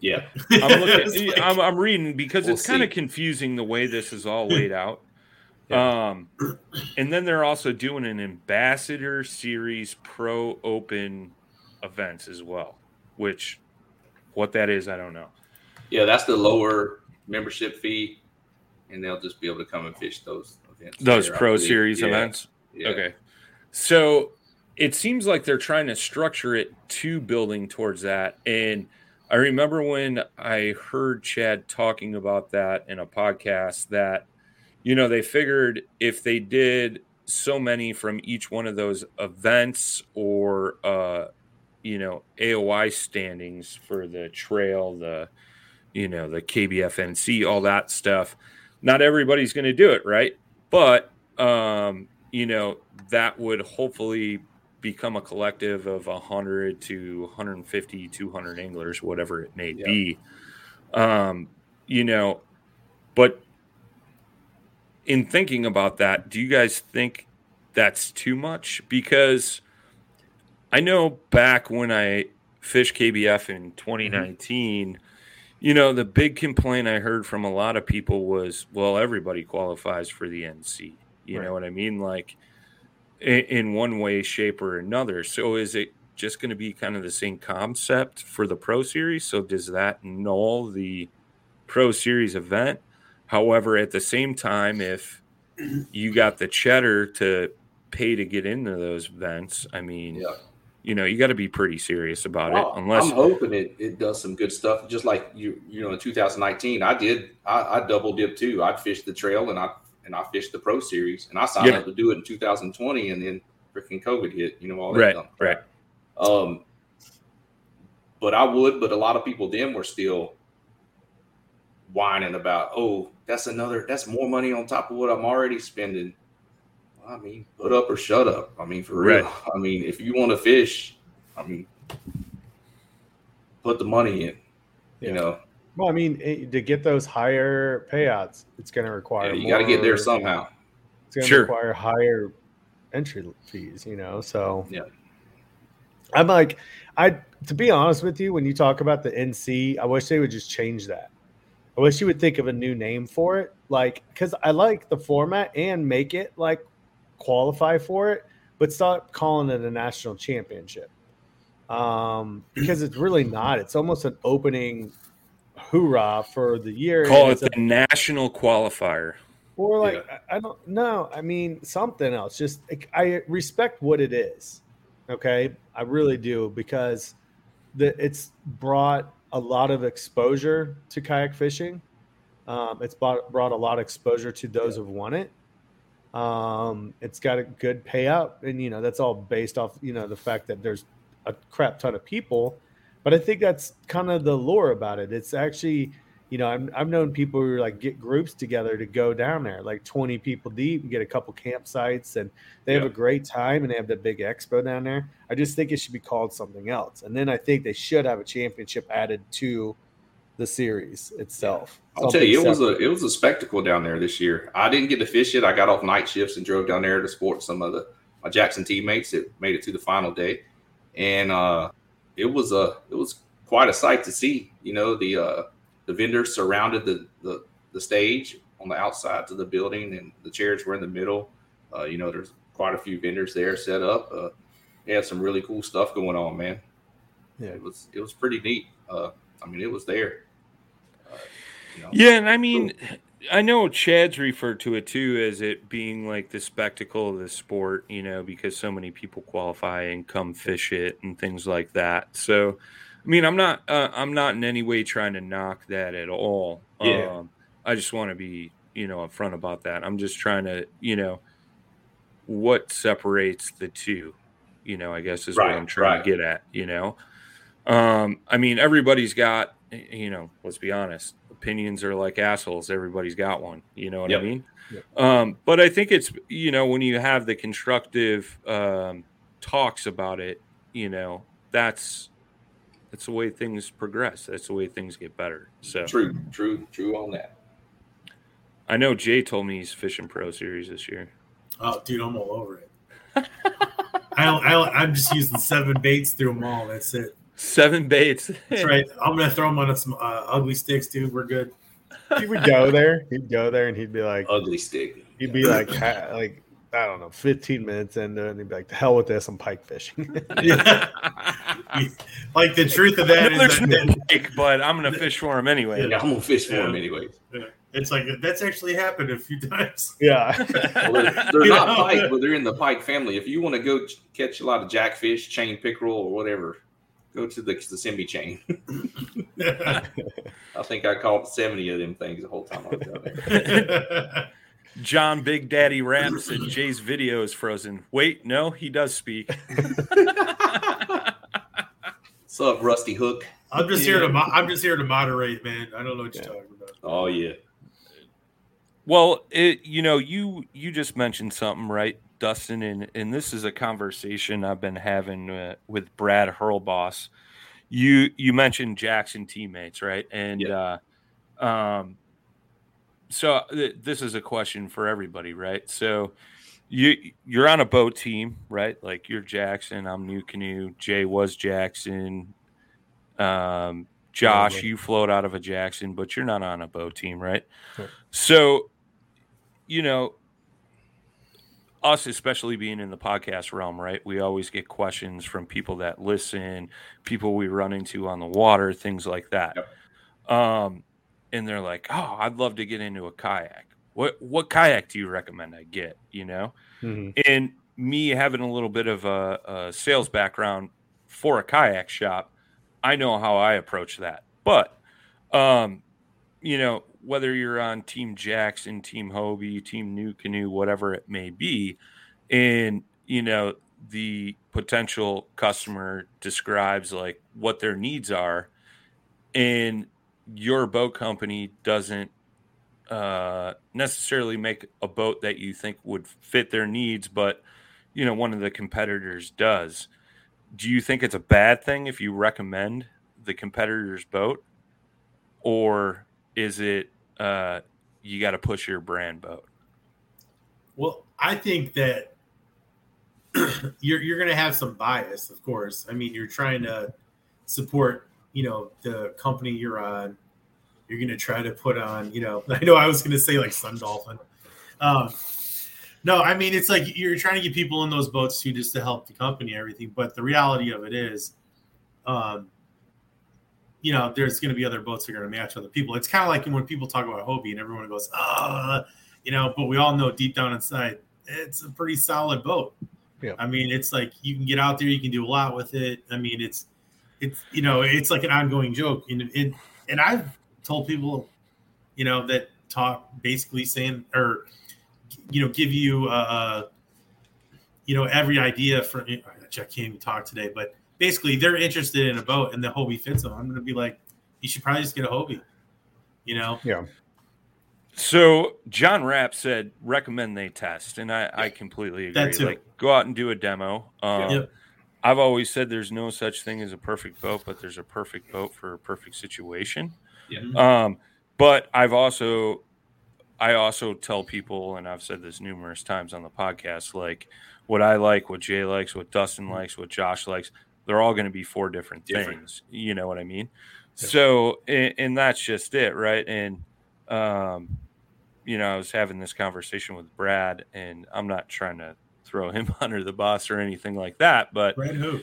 Yeah. I'm, looking, I'm, I'm reading because We'll it's kind of confusing the way this is all laid out. Um, and then they're also doing an ambassador series pro open events as well, which what that is, I don't know. Yeah, that's the lower membership fee, and they'll just be able to come and fish those events. Those there, pro series Yeah, events. yeah. Okay. So it seems like they're trying to structure it to building towards that. And I remember when I heard Chad talking about that in a podcast that, you know, they figured if they did so many from each one of those events or, uh, you know, AOY standings for the trail, the, you know, the KBFNC, all that stuff, not everybody's going to do it, right? But, um, you know, that would hopefully become a collective of 100 to 150 200 anglers whatever it may Yeah. be. Um you know but in thinking about that do you guys think that's too much? Because i know back when i fished kbf in 2019 you know the big complaint i heard from a lot of people was well everybody qualifies for the nc you know what i mean? Like in, in one way, shape, or another. So is it just going to be kind of the same concept for the Pro Series? So does that null the Pro Series event? However, at the same time, if you got the cheddar to pay to get into those events, I mean, Yeah. you know, you got to be pretty serious about Well, it. Oh, unless, I'm hoping it, it does some good stuff. Just like you, you know, in 2019, I did. I, I double dip too. I'd fish the trail and I and I fished the Pro Series, and I signed up to do it in 2020, and then freaking COVID hit. You know all that right, right. Um, but I would. But a lot of people then were still whining about, oh, that's another, that's more money on top of what I'm already spending. I mean, put up or shut up. I mean, for real. Right. I mean, if you want to fish, I mean, put the money in. Yeah. You know, Well, I mean, it, to get those higher payouts, it's going to require. yeah, you got to get there somehow. It's going to Sure. require higher entry fees, you know. So Yeah. I'm like, I to be honest with you, when you talk about the NC, I wish they would just change that. I wish you would think of a new name for it, like because I like the format and make it like qualify for it, but stop calling it a national championship. Um, because it's really not. It's almost an opening hoorah for the year. call it it's a- the national qualifier. or like I I don't know. I mean something else. Just I respect what it is. Okay, I really do because the it's brought a lot of exposure to kayak fishing. Um, it's brought brought a lot of exposure to those who've won it. Um, it's got a good payout, and you know that's all based off you know the fact that there's a crap ton of people. But I think that's kind of the lore about it. It's actually you know, I've, I've known people who like get groups together to go down there, like 20 people deep, and get a couple campsites, and they have a great time and they have the big expo down there. I just think it should be called something else. And then I think they should have a championship added to the series itself. I'll tell you, it Something was a it was a spectacle down there this year. I didn't get to fish it. I got off night shifts and drove down there to support some of the my Jackson teammates that made it to the final day, and uh, it was a it was quite a sight to see. You know, the uh, the vendors surrounded the, the the stage on the outsides of the building, and the chairs were in the middle. Uh, you know, there's quite a few vendors there set up. Uh, they had some really cool stuff going on, man. Yeah. It was it was pretty neat. Uh, I mean, it was there. Uh, you know. Yeah, and I mean, I know Chad's referred to it too as it being like the spectacle of the sport, you know, because so many people qualify and come fish it and things like that. So, I mean, I'm not, uh, I'm not in any way trying to knock that at all. Yeah. Um, I just want to be, you know, upfront about that. I'm just trying to, you know, what separates the two, you know, I guess is what I'm trying right. to get at, you know. Um, I mean, everybody's got, you know, let's be honest, opinions are like assholes. Everybody's got one, you know what Yep. I mean? Yep. Um, but I think it's, you know, when you have the constructive um, talks about it, you know, that's that's the way things progress. That's the way things get better. So True, true, true on that. I know Jay told me he's fishing pro series this year. Oh, dude, I'm all over it. I don't, I don't, I'm just using seven baits through them all. That's it. Seven baits. That's right. I'm gonna throw them on some uh, Ugly Stiks, dude. We're good. He would go there. He'd go there, and he'd be like, Ugly Stik. he'd be like, ha- like I don't know, 15 minutes into it, and he'd be like, "The hell with this! I'm pike fishing." Yeah. like the truth of that is There's that, no pike, but I'm gonna fish for him anyway. Yeah, I'm gonna fish for him Yeah. it's like that's actually happened a few times. yeah, Well, they're, they're not know? pike, but they're in the pike family. If you want to go catch a lot of jackfish, chain pickerel, or whatever, go to the Kissimmee chain. I think I caught 70 of them things the whole time I was down there. John Big Daddy raps and Jay's video is frozen. Wait, no, he does speak. What's up, Rusty Hook? I'm just here to mo- I'm just here to moderate, man. I don't know what you're Yeah. talking about. Oh, yeah. Well, it you know, you you just mentioned something, right, Dustin, and and this is a conversation I've been having uh, with Brad Hurlboss. You you mentioned Jackson teammates, right? And uh um so th- this is a question for everybody, right? So you you're on a boat team, right? Like you're Jackson, I'm NuCanoe, Jay was Jackson. Um Josh, Yeah. you float out of a Jackson, but you're not on a boat team, right? Sure. So, you know, us especially being in the podcast realm, right? We always get questions from people that listen, people we run into on the water, things like that. Um, and they're like, "Oh, I'd love to get into a kayak. What what kayak do you recommend I get?" You know, Mhm. and me having a little bit of a, a sales background for a kayak shop, I know how I approach that. But, um, you know, whether you're on Team Jackson, Team Hobie, Team NuCanoe, whatever it may be, and you know the potential customer describes like what their needs are, and your boat company doesn't uh, necessarily make a boat that you think would fit their needs, but you know one of the competitors does. Do you think it's a bad thing if you recommend the competitor's boat, or is it uh, you got to push your brand boat? Well, I think that you're you're going to have some bias, of course. I mean, you're trying to support, you know, the company you're on. You're going to try to put on, you know, I know I was going to say like Sun Dolphin. Um, no, I mean it's like you're trying to get people in those boats too, just to help the company and everything. But the reality of it is, um, you know, there's going to be other boats that are going to match other people. It's kind of like when people talk about Hobie and everyone goes, "Ah," you know, but we all know deep down inside it's a pretty solid boat. Yeah. I mean, it's like you can get out there, you can do a lot with it. I mean, it's it's you know, it's like an ongoing joke. And it, and I've told people, you know, that talk basically saying or you know, give you uh, uh you know every idea for I can't even talk today, but basically they're interested in a boat and the Hobie fits them. I'm gonna be like, you should probably just get a Hobie. You know, yeah. So John Rapp said recommend they test, and I, I completely agree. That too. Like go out and do a demo. Um, Yep. I've always said there's no such thing as a perfect boat, but there's a perfect boat for a perfect situation. Yeah. Um, but I've also I also tell people, and I've said this numerous times on the podcast, like what I like, what Jay likes, what Dustin likes, what Josh likes, they're all going to be four different, Different. things. You know what I mean? So, and, and that's just it, right? And, um, you know, I was having this conversation with Brad, and I'm not trying to throw him under the bus or anything like that, but Brad who?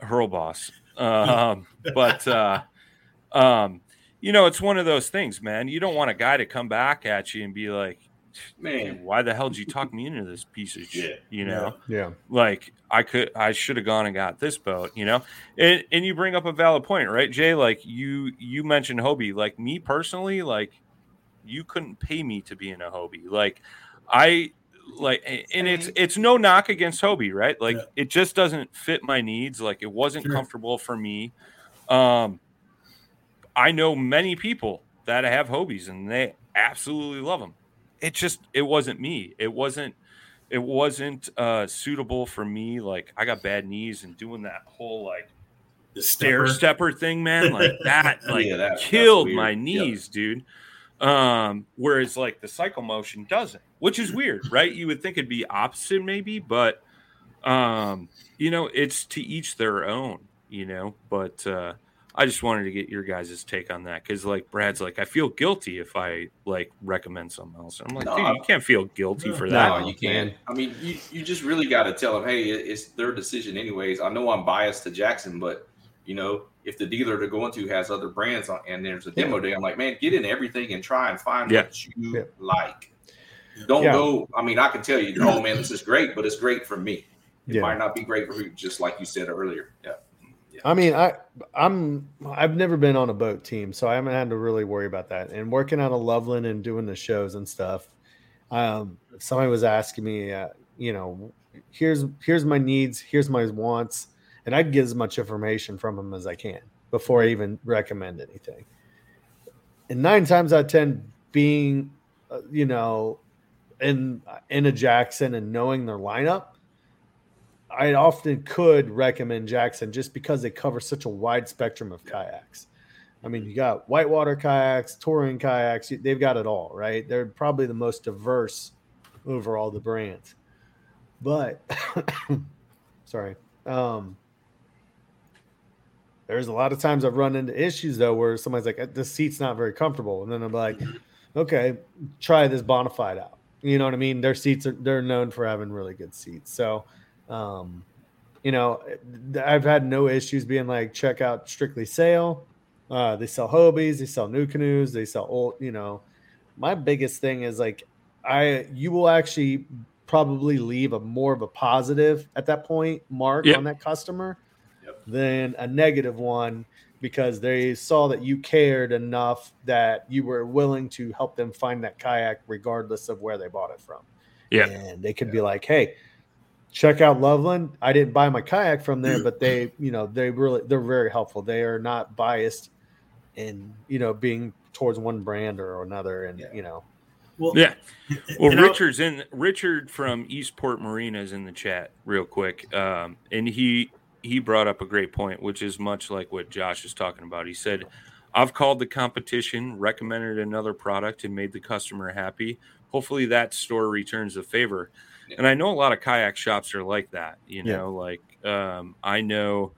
Hurl boss. Um, but uh, um, you know, it's one of those things, man. You don't want a guy to come back at you and be like, Man, why the hell did you talk me into this piece of shit? You know, Yeah. like I could, I should have gone and got this boat. You know, and and you bring up a valid point, right, Jay? Like you you mentioned Hobie. Like me personally, like you couldn't pay me to be in a Hobie. Like I like, and it's it's no knock against Hobie, right? Like Yeah. it just doesn't fit my needs. Like it wasn't Sure. comfortable for me. Um, I know many people that have Hobies and they absolutely love them. It just it wasn't me. It wasn't it wasn't uh suitable for me. Like I got bad knees and doing that whole like The stair stepper. thing, man, like that like Yeah, that- killed my knees, dude. Um, whereas like the cycle motion doesn't, which is weird, right? You would think it'd be opposite, maybe, but um, you know, it's to each their own, you know. But uh I just wanted to get your guys' take on that because like Brad's like, I feel guilty if I like recommend something else. I'm like, No, dude, you can't feel guilty for that. No, you can't. I mean, you, you just really got to tell them, hey, it's their decision, anyways. I know I'm biased to Jackson, but you know, if the dealer they're going to has other brands on, and there's a demo day, I'm like, man, get in everything and try and find Yeah. what you Yeah. like. Don't Yeah. go. I mean, I can tell you, oh man, this is great, but it's great for me. It Yeah. might not be great for you, just like you said earlier. Yeah. I mean, I I'm I've never been on a boat team, so I haven't had to really worry about that. And working out of Loveland and doing the shows and stuff, um, somebody was asking me, uh, you know, here's here's my needs, here's my wants, and I'd get as much information from them as I can before I even recommend anything. And nine times out of ten, being, uh, you know, in in a Jackson and knowing their lineup, I often could recommend Jackson just because they cover such a wide spectrum of kayaks. I mean, you got whitewater kayaks, touring kayaks, they've got it all, right? They're probably the most diverse over all the brands. But sorry. Um there's a lot of times I've run into issues though where somebody's like, this seat's not very comfortable. And then I'm like, okay, try this Bonafide out. You know what I mean? Their seats are they're known for having really good seats. So um, you know, I've had no issues being like, check out Strictly Sale. Uh, they sell Hobies, they sell NuCanoes, they sell old, you know. My biggest thing is like, I you will actually probably leave a more of a positive at that point mark Yep. on that customer Yep. than a negative one because they saw that you cared enough that you were willing to help them find that kayak regardless of where they bought it from. Yeah. And they could be like, hey, check out Loveland. I didn't buy my kayak from there, but they, you know, they really they're very helpful. They are not biased in, you know, being towards one brand or another. And, Yeah. you know, Well, Yeah. Well, Richard's in Richard from Eastport Marina is in the chat real quick. Um, and he he brought up a great point, which is much like what Josh is talking about. He said, I've called the competition, recommended another product, and made the customer happy. Hopefully that store returns the favor. Yeah. And I know a lot of kayak shops are like that, you Yeah. know, like um, I know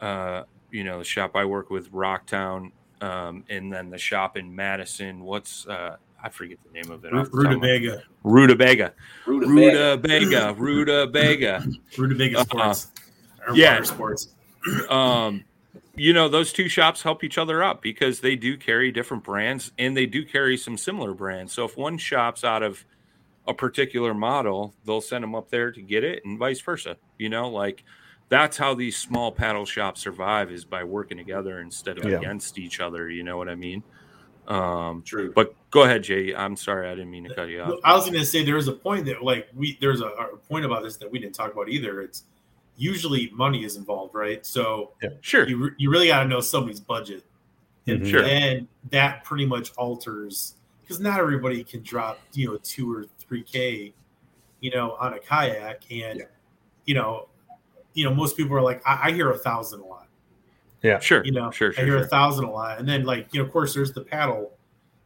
uh, you know, the shop I work with, Rocktown, um, and then the shop in Madison. What's uh I forget the name of it. off the top of my- Rutabaga. Rutabaga. Rutabaga. Rutabaga. Rutabaga. Rutabaga Uh-uh. Sports. Yeah. Water Sports. Um, you know, those two shops help each other up because they do carry different brands and they do carry some similar brands. So if one shop's out of a particular model, they'll send them up there to get it and vice versa. You know, like that's how these small paddle shops survive is by working together instead of Yeah. against each other. You know what I mean? Um, True. but go ahead, Jay. I'm sorry, I didn't mean to cut you off. I was going to say there was a point that like we there's a, a point about this that we didn't talk about either. It's usually money is involved, right? So Sure. you re- you really got to know somebody's budget, and, Mhm. Sure. and that pretty much alters because not everybody can drop you know two or three k, you know, on a kayak, and Yeah. you know, you know most people are like I, I hear a thousand a lot. Yeah, sure. you know sure, i sure, hear sure. a thousand a lot and then like you know of course there's the paddle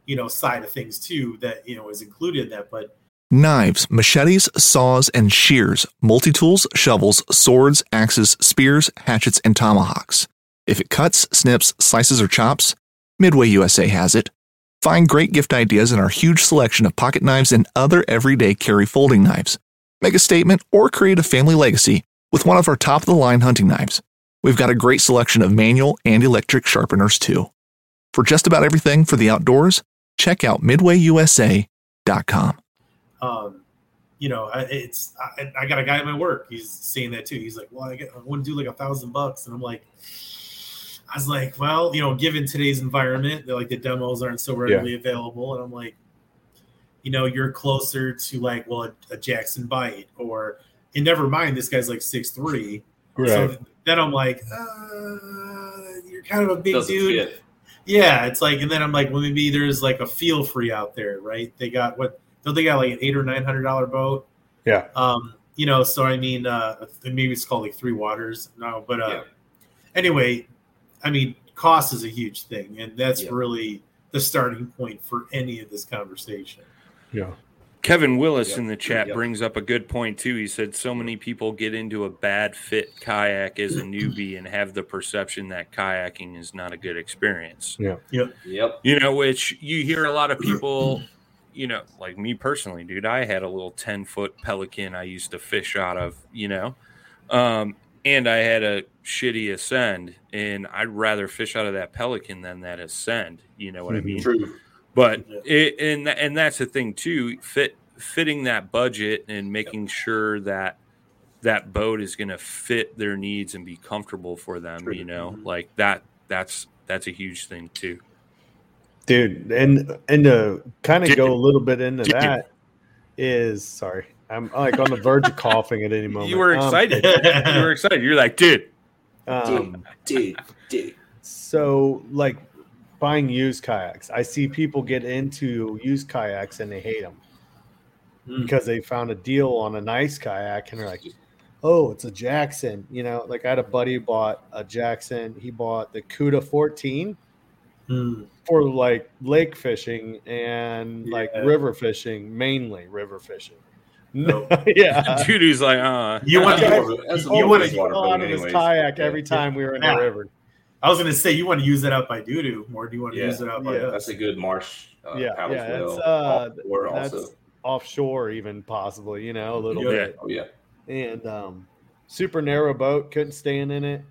you know side of things too that you know is included in that but Knives, machetes, saws, and shears, multi tools, shovels, swords, axes, spears, hatchets, and tomahawks. If it cuts, snips, slices, or chops, MidwayUSA has it. Find great gift ideas in our huge selection of pocket knives and other everyday carry folding knives. Make a statement or create a family legacy with one of our top of the line hunting knives. We've got a great selection of manual and electric sharpeners too. For just about everything for the outdoors, check out midwayusa.com. um, you know, I- it's I, I got a guy at my work. He's saying that too. He's like, "Well, I, get, I want to do like a thousand bucks," and I'm like, I was like, "Well, you know, given today's environment, like the demos aren't so readily available," and I'm like, you know, you're closer to like, well, a, a Jackson Bite or, and never mind, this guy's like six three. So then I'm like, uh, you're kind of a big Doesn't dude. fit. Yeah, it's like, and then I'm like, well, maybe there's like a Feelfree out there, right? They got what? Don't they got like an eight or nine hundred dollar boat? Yeah. Um, you know, so I mean, uh, maybe it's called like Three Waters now, but uh, Yeah. anyway, I mean, cost is a huge thing, and that's Yeah. really the starting point for any of this conversation. Yeah. Kevin Willis Yep. in the chat Yep. brings up a good point too. He said so many people get into a bad fit kayak as a newbie and have the perception that kayaking is not a good experience. Yeah. Yep. Yep. You know, which you hear a lot of people, you know, like me personally, dude. I had a little 10 foot pelican I used to fish out of, you know, um, and I had a shitty ascend, and I'd rather fish out of that pelican than that ascend. You know what I Mhm. mean? True. but Yeah. it, and and that's the thing too fit fitting that budget and making sure that that boat is going to fit their needs and be comfortable for them True. you know Mhm. like that that's that's a huge thing too dude and and to kind of go a little bit into Dude. that is sorry i'm like on the verge of coughing at any moment. You were Um, excited. you were excited. You're like dude. Um, Dude, dude. so like buying used kayaks. I see people get into used kayaks and they hate them Mm. because they found a deal on a nice kayak and they're like oh it's a jackson. You know like i had a buddy who bought a jackson. He bought the cuda 14 Hmm. for like lake fishing and like river fishing, mainly river fishing. No. yeah. dude who's like uh You want to? more of a- that's a He You wanna- wanted to water fall boat out of his kayak every time we were in Yeah. the river. I was going to say you want to use it up by doo doo, or do you want to Yeah. use it out by Yeah. us? That's a good marsh uh, Yeah, yeah, well. it's, uh, Or That's also. offshore, even possibly, you know, a little Yeah. bit. Oh yeah. And um, super narrow boat, couldn't stand in it.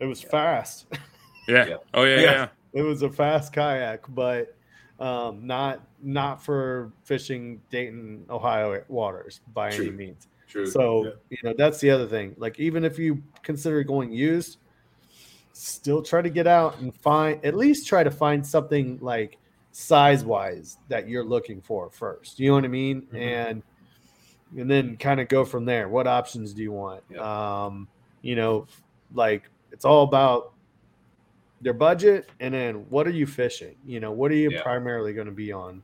It was fast. yeah. Yeah. oh yeah, Yeah. yeah it was a fast kayak, but um, not not for fishing Dayton, Ohio waters by any means. True. So Yeah. you know that's the other thing. Like even if you consider going used, still try to get out and find at least try to find something like size wise that you're looking for first. You know what I mean? Mhm. And and then kind of go from there. What options do you want? Um, you know, like it's all about their budget and then what are you fishing? You know, what are you Yeah. primarily going to be on?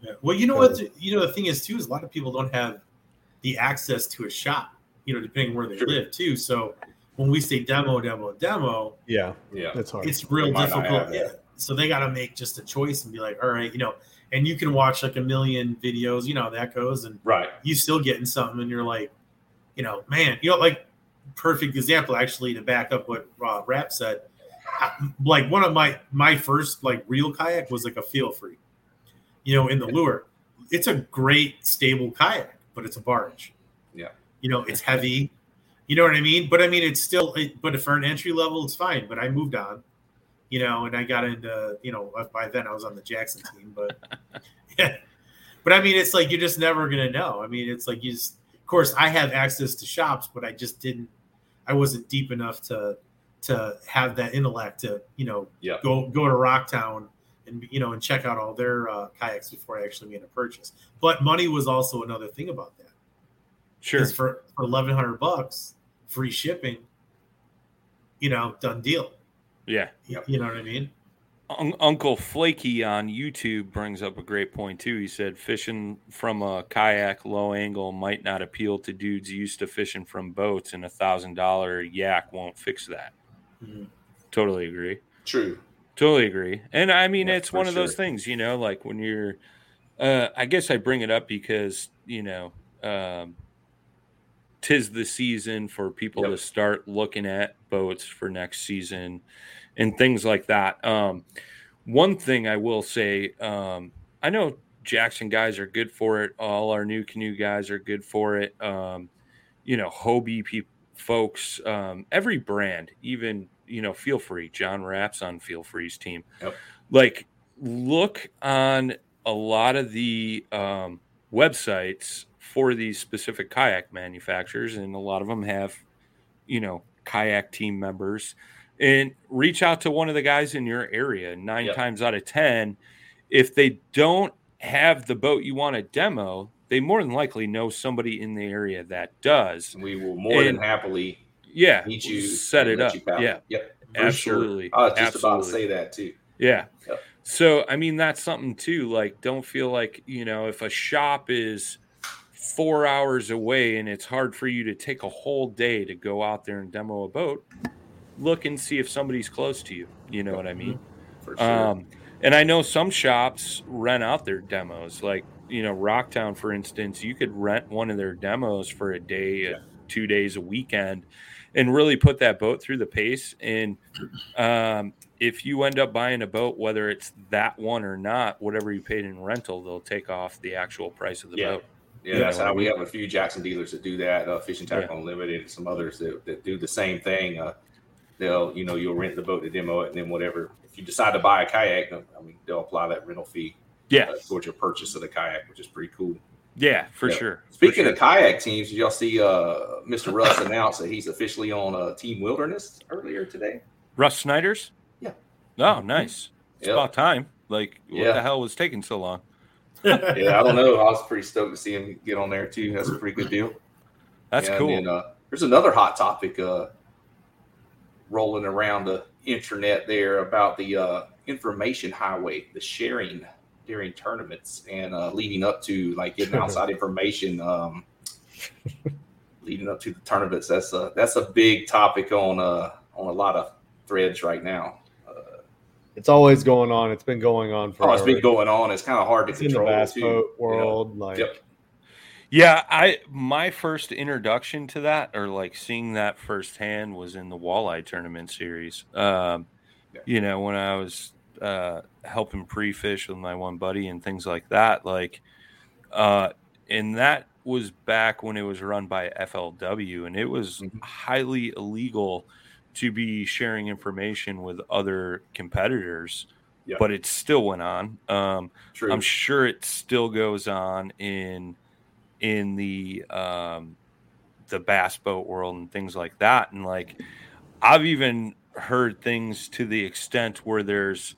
Yeah. Well, you know what? the- You know the thing is too is a lot of people don't have the access to a shop. You know, depending where they Sure. live too. So when we say demo, demo, demo, Yeah, yeah. that's hard. it's real They difficult. Yeah. So they got to make just a choice and be like, all right, you know, and you can watch like a million videos. You know how that goes, and Right. you still getting something, and you're like, you know, man, you know, like perfect example actually to back up what Rob Rap said. I- Like one of my my first like real kayak was like a Feelfree, you know, in the lure. It's a great stable kayak, but it's a barge. Yeah. you know, it's heavy. You know what I mean? But I mean, it's still. It, but for an entry level, it's fine. But I moved on, you know, and I got into you know uh, by then I was on the Jackson team, but yeah. But I mean, it's like you're just never gonna know. I mean, it's like you just. Of course, I have access to shops, but I just didn't. I wasn't deep enough to to have that intellect to you know Yeah. go go to Rocktown and you know and check out all their uh, kayaks before I actually made a purchase. But money was also another thing about that. sure for for eleven hundred bucks, free shipping, you know, done deal. yeah You- You know what I mean? Un- Uncle Flaky on YouTube brings up a great point too. He said fishing from a kayak low angle might not appeal to dudes used to fishing from boats, and a thousand dollar yak won't fix that. Mhm. Totally agree. True. Totally agree. And I mean, Yeah, it's one of those things, you know, like when you're, uh, I guess I bring it up because, you know, um, tis the season for people Yep. to start looking at boats for next season and things like that. Um, one thing I will say, um, I know Jackson guys are good for it. All our NuCanoe guys are good for it. Um, you know, Hobie people, folks, um, every brand, even you know, Feelfree. John Raps on Feelfree's team. Yep. Like, look on a lot of the um, websites for these specific kayak manufacturers, and a lot of them have, you know, kayak team members, and reach out to one of the guys in your area. Nine Yep. times out of ten, if they don't have the boat you want to demo, they more than likely know somebody in the area that does. We will more than And- happy Yeah, meet you. set it up. Yeah, Yep. absolutely. Sure. I was just about to say that too. Yeah. Yep. So, I mean, that's something too. Like, don't feel like, you know, if a shop is four hours away and it's hard for you to take a whole day to go out there and demo a boat, look and see if somebody's close to you. You know what I mean? For sure. Um, and I know some shops rent out their demos. Like, you know, Rocktown, for instance, you could rent one of their demos for a day, uh, two days, a weekend, and really put that boat through the pace. And um, if you end up buying a boat, whether it's that one or not, whatever you paid in rental, they'll take off the actual price of the Yeah. boat. Yeah, You that's know, how we we- have a few Jackson dealers that do that. Uh, Fishing Tackle Yeah. Unlimited and some others that, that do the same thing. Uh, they'll, you know, you'll rent the boat to demo it, and then whatever. If you decide to buy a kayak, I mean, they'll apply that rental fee Yeah, uh, towards your purchase of the kayak, which is pretty cool. Yeah, for Yeah. sure. For Speaking sure. of kayak teams, did y'all see uh, Mr. Russ announce that he's officially on uh, Team Wilderness earlier today? Russ Snyder's. Yeah. Oh, nice. It's Yep. about time. Like, what Yeah. the hell was taking so long? yeah, I don't know. I was pretty stoked to see him get on there too. That's a pretty good deal. That's And cool. then, uh, there's another hot topic uh, rolling around the internet there about the uh, information highway, the sharing during tournaments and uh, leading up to like getting outside information. Um, leading up to the tournaments, that's a that's a big topic on uh, on a lot of threads right now. It's always going on. It's been going on for. Oh, it's been going on. It's kind of hard to It's in the control bass too. boat you know. world. Like, Yep. Yeah, I my first introduction to that, or like seeing that firsthand, was in the walleye tournament series. Um, Yeah. You know, when I was uh, helping pre-fish with my one buddy and things like that, like, uh, and that was back when it was run by FLW, and it was Mhm. highly illegal to be sharing information with other competitors. Yeah. But it still went on. Um. I'm sure it still goes on in in the um, the bass boat world and things like that. And like I've even heard things to the extent where there's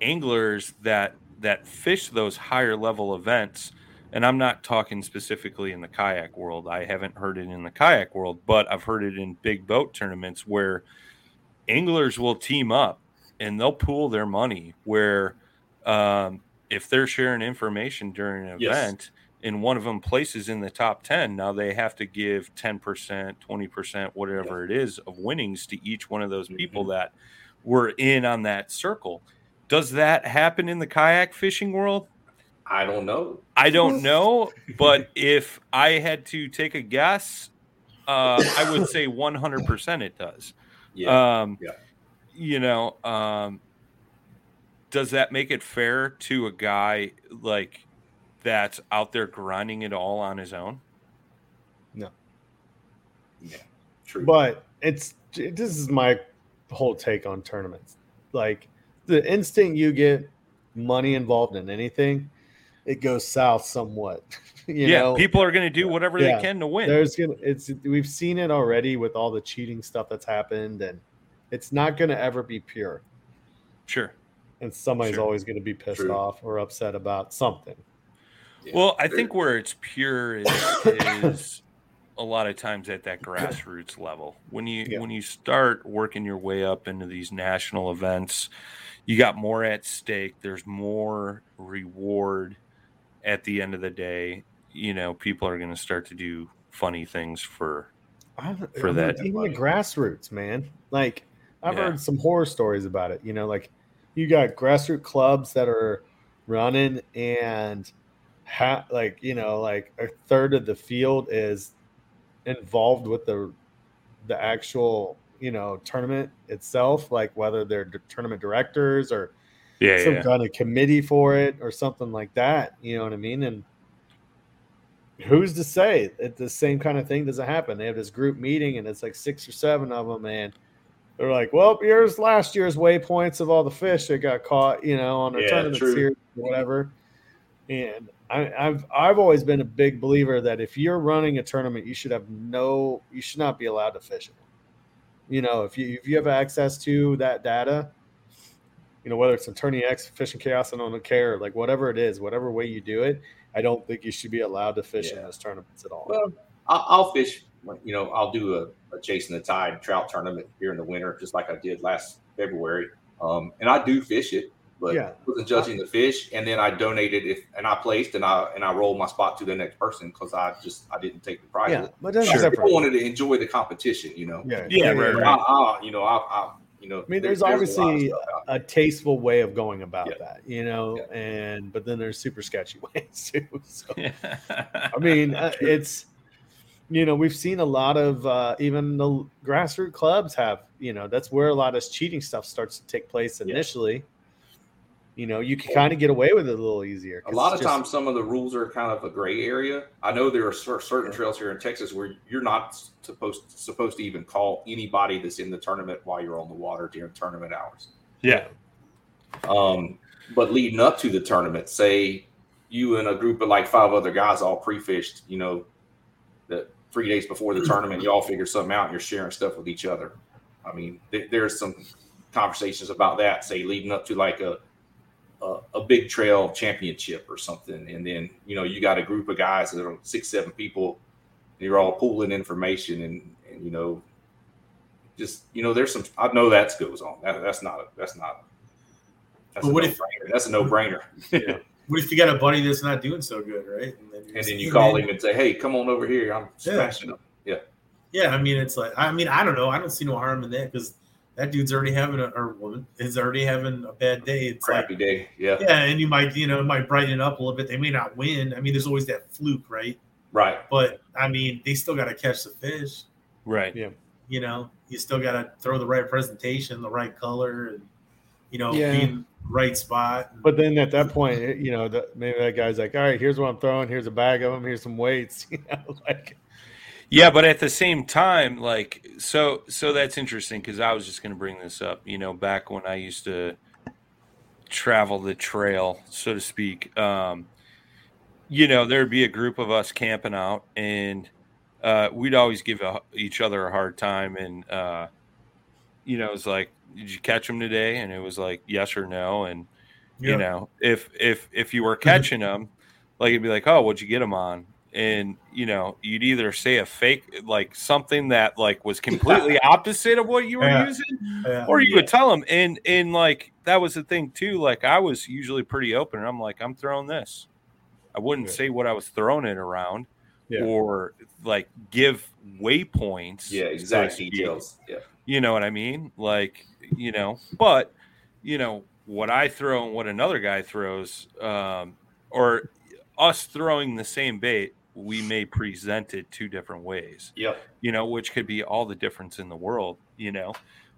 anglers that that fish those higher level events. And I'm not talking specifically in the kayak world. I haven't heard it in the kayak world, but I've heard it in big boat tournaments where anglers will team up and they'll pool their money where um, if they're sharing information during an Yes. event and one of them places in the top 10 now they have to give 10% 20% whatever it is of winnings to each one of those people Mm-hmm. that were in on that circle does that happen in the kayak fishing world I don't know. i don't know but if i had to take a guess uh, i would say 100% it does Yeah. um, Yeah. You know, um, does that make it fair to a guy like that's out there grinding it all on his own? No. Yeah. True. but it's this is my whole take on tournaments. Like the instant you get money involved in anything, it goes south somewhat. you yeah, know, people are going to do whatever Yeah. they can to win. there's gonna it's we've seen it already with all the cheating stuff that's happened, and it's not gonna ever be pure. Sure. And somebody's Sure. always gonna be pissed True. off or upset about something. Yeah. Well, I think where it's pure is, is a lot of times at that grassroots level. When you Yeah. when you start working your way up into these national events, you got more at stake. There's more reward at the end of the day. You know, people are going to start to do funny things for I- For I mean, that. even the grassroots, man. Like I've Yeah. heard some horror stories about it. You know, like you got grassroots clubs that are running and ha- like you know, like a third of the field is involved with the the actual you know tournament itself, like whether they're d- tournament directors or yeah, some yeah. kind of committee for it or something like that. You know what I mean? And who's to say that the same kind of thing doesn't happen? They have this group meeting and it's like six or seven of them, and they're like, "Well, here's last year's waypoints of all the fish that got caught, you know, on our Yeah, tournament true. series, or whatever." And I, I've I've always been a big believer that if you're running a tournament, you should have no, you should not be allowed to fish it. You know, if you if you have access to that data, you know whether it's TourneyX, Fishing Chaos, I don't care, like whatever it is, whatever way you do it, I don't think you should be allowed to fish in those tournaments at all. Well, I'll, I'll fish. You know, I'll do a, a chasing the tide trout tournament here in the winter, just like I did last February. Um, and I do fish it, but Yeah. wasn't judging the fish. And then I donated if and I placed and I and I rolled my spot to the next person because I just I didn't take the prize. yeah, but that's Sure. different. People wanted to enjoy the competition, you know. Yeah, Yeah, right, I, I, you know, I, I, you know. I mean, there- there's a lot of obviously stuff out a tasteful way of going about Yeah. that, you know, Yeah. and but then there's super sketchy ways too. So Yeah. I mean, uh, it's you know we've seen a lot of uh, even the grassroots clubs have you know that's where a lot of this cheating stuff starts to take place Yeah. initially. You know, you can kind of get away with it a little easier. a lot of just- times, some of the rules are kind of a gray area. I know there are certain trails here in Texas where you're not supposed supposed to even call anybody that's in the tournament while you're on the water during tournament hours. Yeah. Um, but leading up to the tournament, say you and a group of like five other guys all pre-fished, you know, the three days before the tournament, you all figure something out and you're sharing stuff with each other. I mean, th- there's some conversations about that, say leading up to like a, a a big trail championship or something, and then you know you got a group of guys that are six, seven people, and you're all pooling information, and and you know, just you know, there's some I know that goes on. That, that's not a, that's not. That's But a what no if- brainer. That's a no brainer. Yeah. What if you got a buddy that's not doing so good, right? And then, and just, then you "Hey, call man." him and say, "Hey, come on over here. I'm Yeah. smashing them." Yeah, Yeah, I mean, it's like I mean, I don't know. I don't see no harm in that because that dude's already having a or woman is already having a bad day. It's crappy like day. Yeah, yeah, and you might you know it might brighten it up a little bit. They may not win. I mean, there's always that fluke, right? right. But I mean, they still got to catch the fish. Right. Yeah. You know, you still got to throw the right presentation, the right color, and you know, Yeah. be in the right spot. But then at that point, you know, the, maybe that guy's like, "All right, here's what I'm throwing. Here's a bag of them. Here's some weights." You know, like Yeah, but at the same time, like so so that's interesting because I was just going to bring this up. You know, back when I used to travel the trail, so to speak, um, you know, there'd be a group of us camping out, and uh, we'd always give a, each other a hard time, and uh, you know, it's like, did you catch them today? And it was like yes or no, and Yeah. you know, if if if you were catching them, like it'd be like, oh, what'd you get them on? And you know, you'd either say a fake, like something that like was completely opposite of what you were Yeah. using, Yeah. or you would tell them. And and like that was the thing too. Like I was usually pretty open. And I'm like, I'm throwing this. I wouldn't Yeah. say what I was throwing it around, Yeah. or like give waypoints. Yeah, so to exact speak. details. Yeah, You know what I mean? Like, you know, but you know what I throw and what another guy throws, um, or us throwing the same bait, we may present it two different ways. yep. You know, which could be all the difference in the world. You know,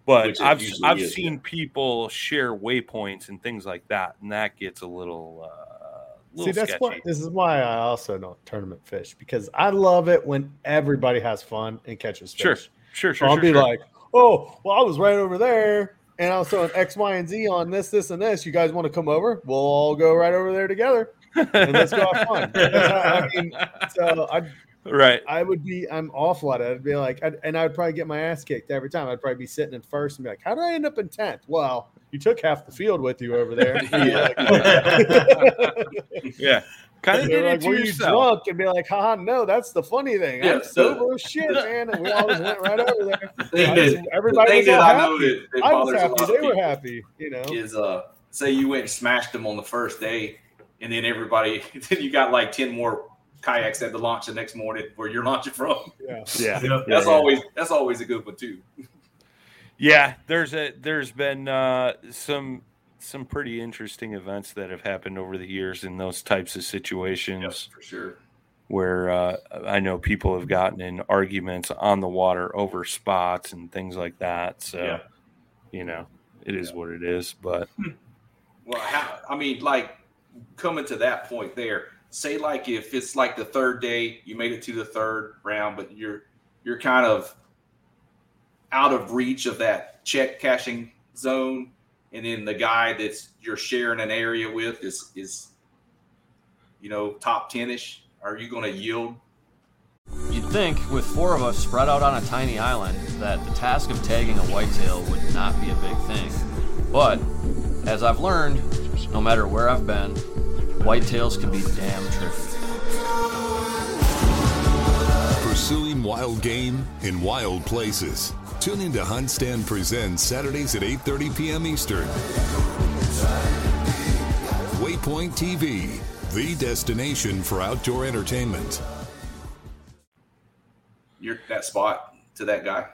but Which I've I've is, seen people share waypoints and things like that, and that gets a little. Uh, See, that's sketchy. why this is why I also don't tournament fish because I love it when everybody has fun and catches fish. Sure, sure, So sure. I'll sure, be sure. like, oh, well, I was right over there, and I was throwing X, Y, and Z on this, this, and this. You guys want to come over? We'll all go right over there together, and let's go have fun. I mean, so I, right. I would be, I'm awful at it. I'd be like, I'd, and I'd probably get my ass kicked every time. I'd probably be sitting in first and be like, how did I end up in tenth? Well, you took half the field with you over there. Yeah, kind of They're did it to were you yourself. drunk? And be like, haha, no, that's the funny thing. Yeah. I'm sober as shit, man. And we all just went right over there. thing I just- everybody the was thing all I know happy. that, that I was happy. They were happy, you know. is uh say you went and smashed them on the first day and then everybody then you got like 10 more kayaks at the launch the next morning where you're launching from Yeah. Yeah, You know, that's yeah. always that's always a good one too Yeah, there's a there's been uh, some some pretty interesting events that have happened over the years in those types of situations for sure where uh, I know people have gotten in arguments on the water over spots and things like that. So, Yeah. you know, it is what it is. But well how i mean like coming to that point there say like if it's like the third day, you made it to the third round, but you're you're kind of out of reach of that check cashing zone, and then the guy that's you're sharing an area with is is you know top ten ish. Are you going to yield? You'd think, with four of us spread out on a tiny island, that the task of tagging a whitetail would not be a big thing. But, as I've learned, no matter where I've been, whitetails can be damn tricky. Pursuing wild game in wild places. Tune in to HuntStand Presents Saturdays at 8:30 p.m. Eastern. Waypoint TV, the destination for outdoor entertainment. You're that spot to that guy.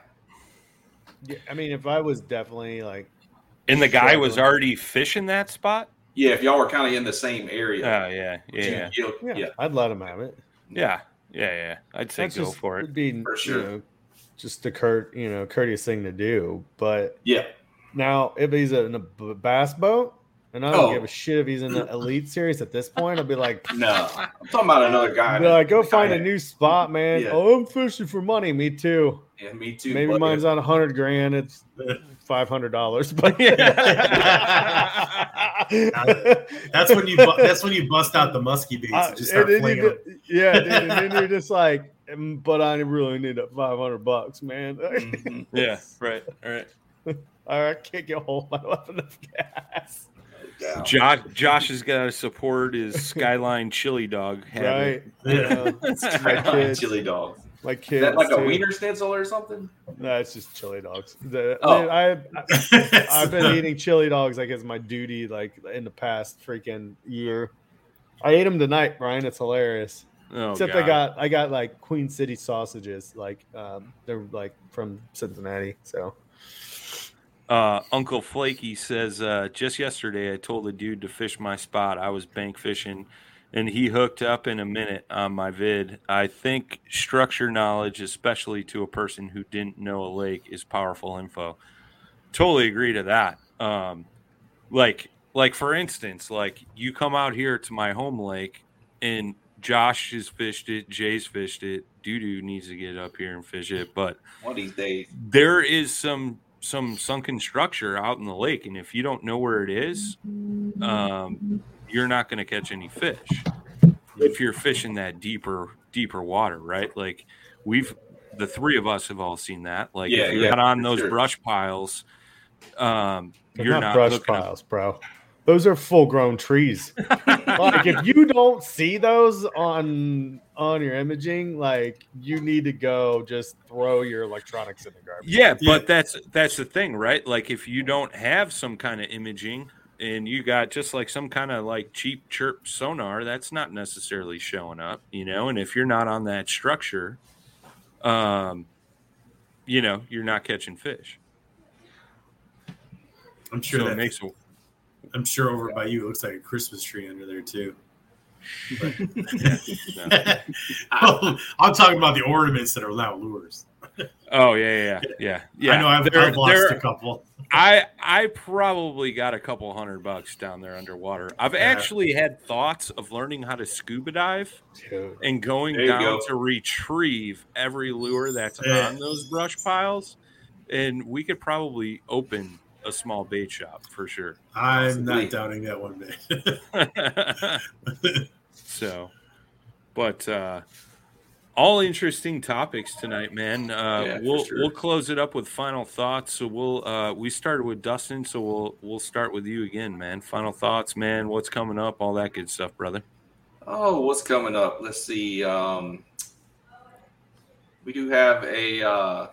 Yeah, I mean, if I was definitely like, And the guy was already fishing that spot. Yeah, if y'all were kind of in the same Oh area. yeah, yeah, yeah, you- yeah, yeah. I'd let him have it. yeah, yeah. yeah. I'd say That's go just for it. It would be For sure. you know, just a curt, you know, courteous thing to do. But Yeah. now, if he's in a bass boat, and I don't Oh. give a shit if he's in the elite series at this point, I'll be like, No, I'm talking about another guy. Be like, go find a new spot, man. Yeah. Oh, I'm fishing for money. Me too. Yeah, me too. Maybe but- mine's on a hundred grand. It's five hundred dollars, but That's when you bu- that's when you bust out the musky baits Uh, and just start and then you yeah, dude, and then you're just like, "Mm, but I really need that five hundred bucks, man. Mhm. Yeah, right, right. I can't get hold. I don't have enough gas. Yeah. Josh, Josh has got to support his Skyline Chili Dog habit. Right? Yeah. my kids, Chili dog. My Is kids. that like a too. wiener schnitzel or something? No, it's just chili dogs. The, Oh. dude, I, I I've been eating chili dogs like as my duty like in the past freaking year. I ate them tonight, Brian. It's hilarious. Oh, Except God. I got I got like Queen City sausages, like um, they're like from Cincinnati. So Uh, Uncle Flaky says, uh, just yesterday I told a dude to fish my spot. I was bank fishing and he hooked up in a minute on my vid. I think structure knowledge, especially to a person who didn't know a lake, is powerful info. Totally agree to that. Um, like, like for instance, like you come out here to my home lake and Josh has fished it, Jay's fished it, Doo needs to get up here and fish it, but One of these days. there is some some sunken structure out in the lake and if you don't know where it is um, you're not going to catch any fish if you're fishing that deeper deeper water right like we've the three of us have all seen that like Yeah, if you're yeah, not on those sure. brush piles um, they're you're not, not, brush looking at- piles, bro. Those are full grown trees. like if you don't see those on on your imaging, like you need to go just throw your electronics in the garbage. Yeah, Yeah. but that's that's the thing, right? Like if you don't have some kind of imaging and you got just like some kind of like cheap chirp sonar, that's not necessarily showing up, you know. And if you're not on that structure, um, you know, you're not catching fish. I'm sure So that makes a, I'm sure over by you it looks like a Christmas tree under there too. no. Oh, I'm talking about the ornaments that are now lures. Oh yeah, yeah, yeah, yeah. I know I've, There- I've lost there- a couple. I I probably got a couple hundred bucks down there underwater. I've Yeah. actually had thoughts of learning how to scuba dive. Dude. and going down go. to retrieve every lure that's Yeah. on those brush piles. And we could probably open a small bait shop for sure. I'm Possibly. not doubting that one bit. so, but uh, all interesting topics tonight, man. Uh, Yeah, we'll sure. we'll close it up with final thoughts. So we'll uh, we started with Dustin, so we'll we'll start with you again, man. Final thoughts, man. What's coming up? All that good stuff, brother. Oh, what's coming up? Let's see. Um, we do have a uh,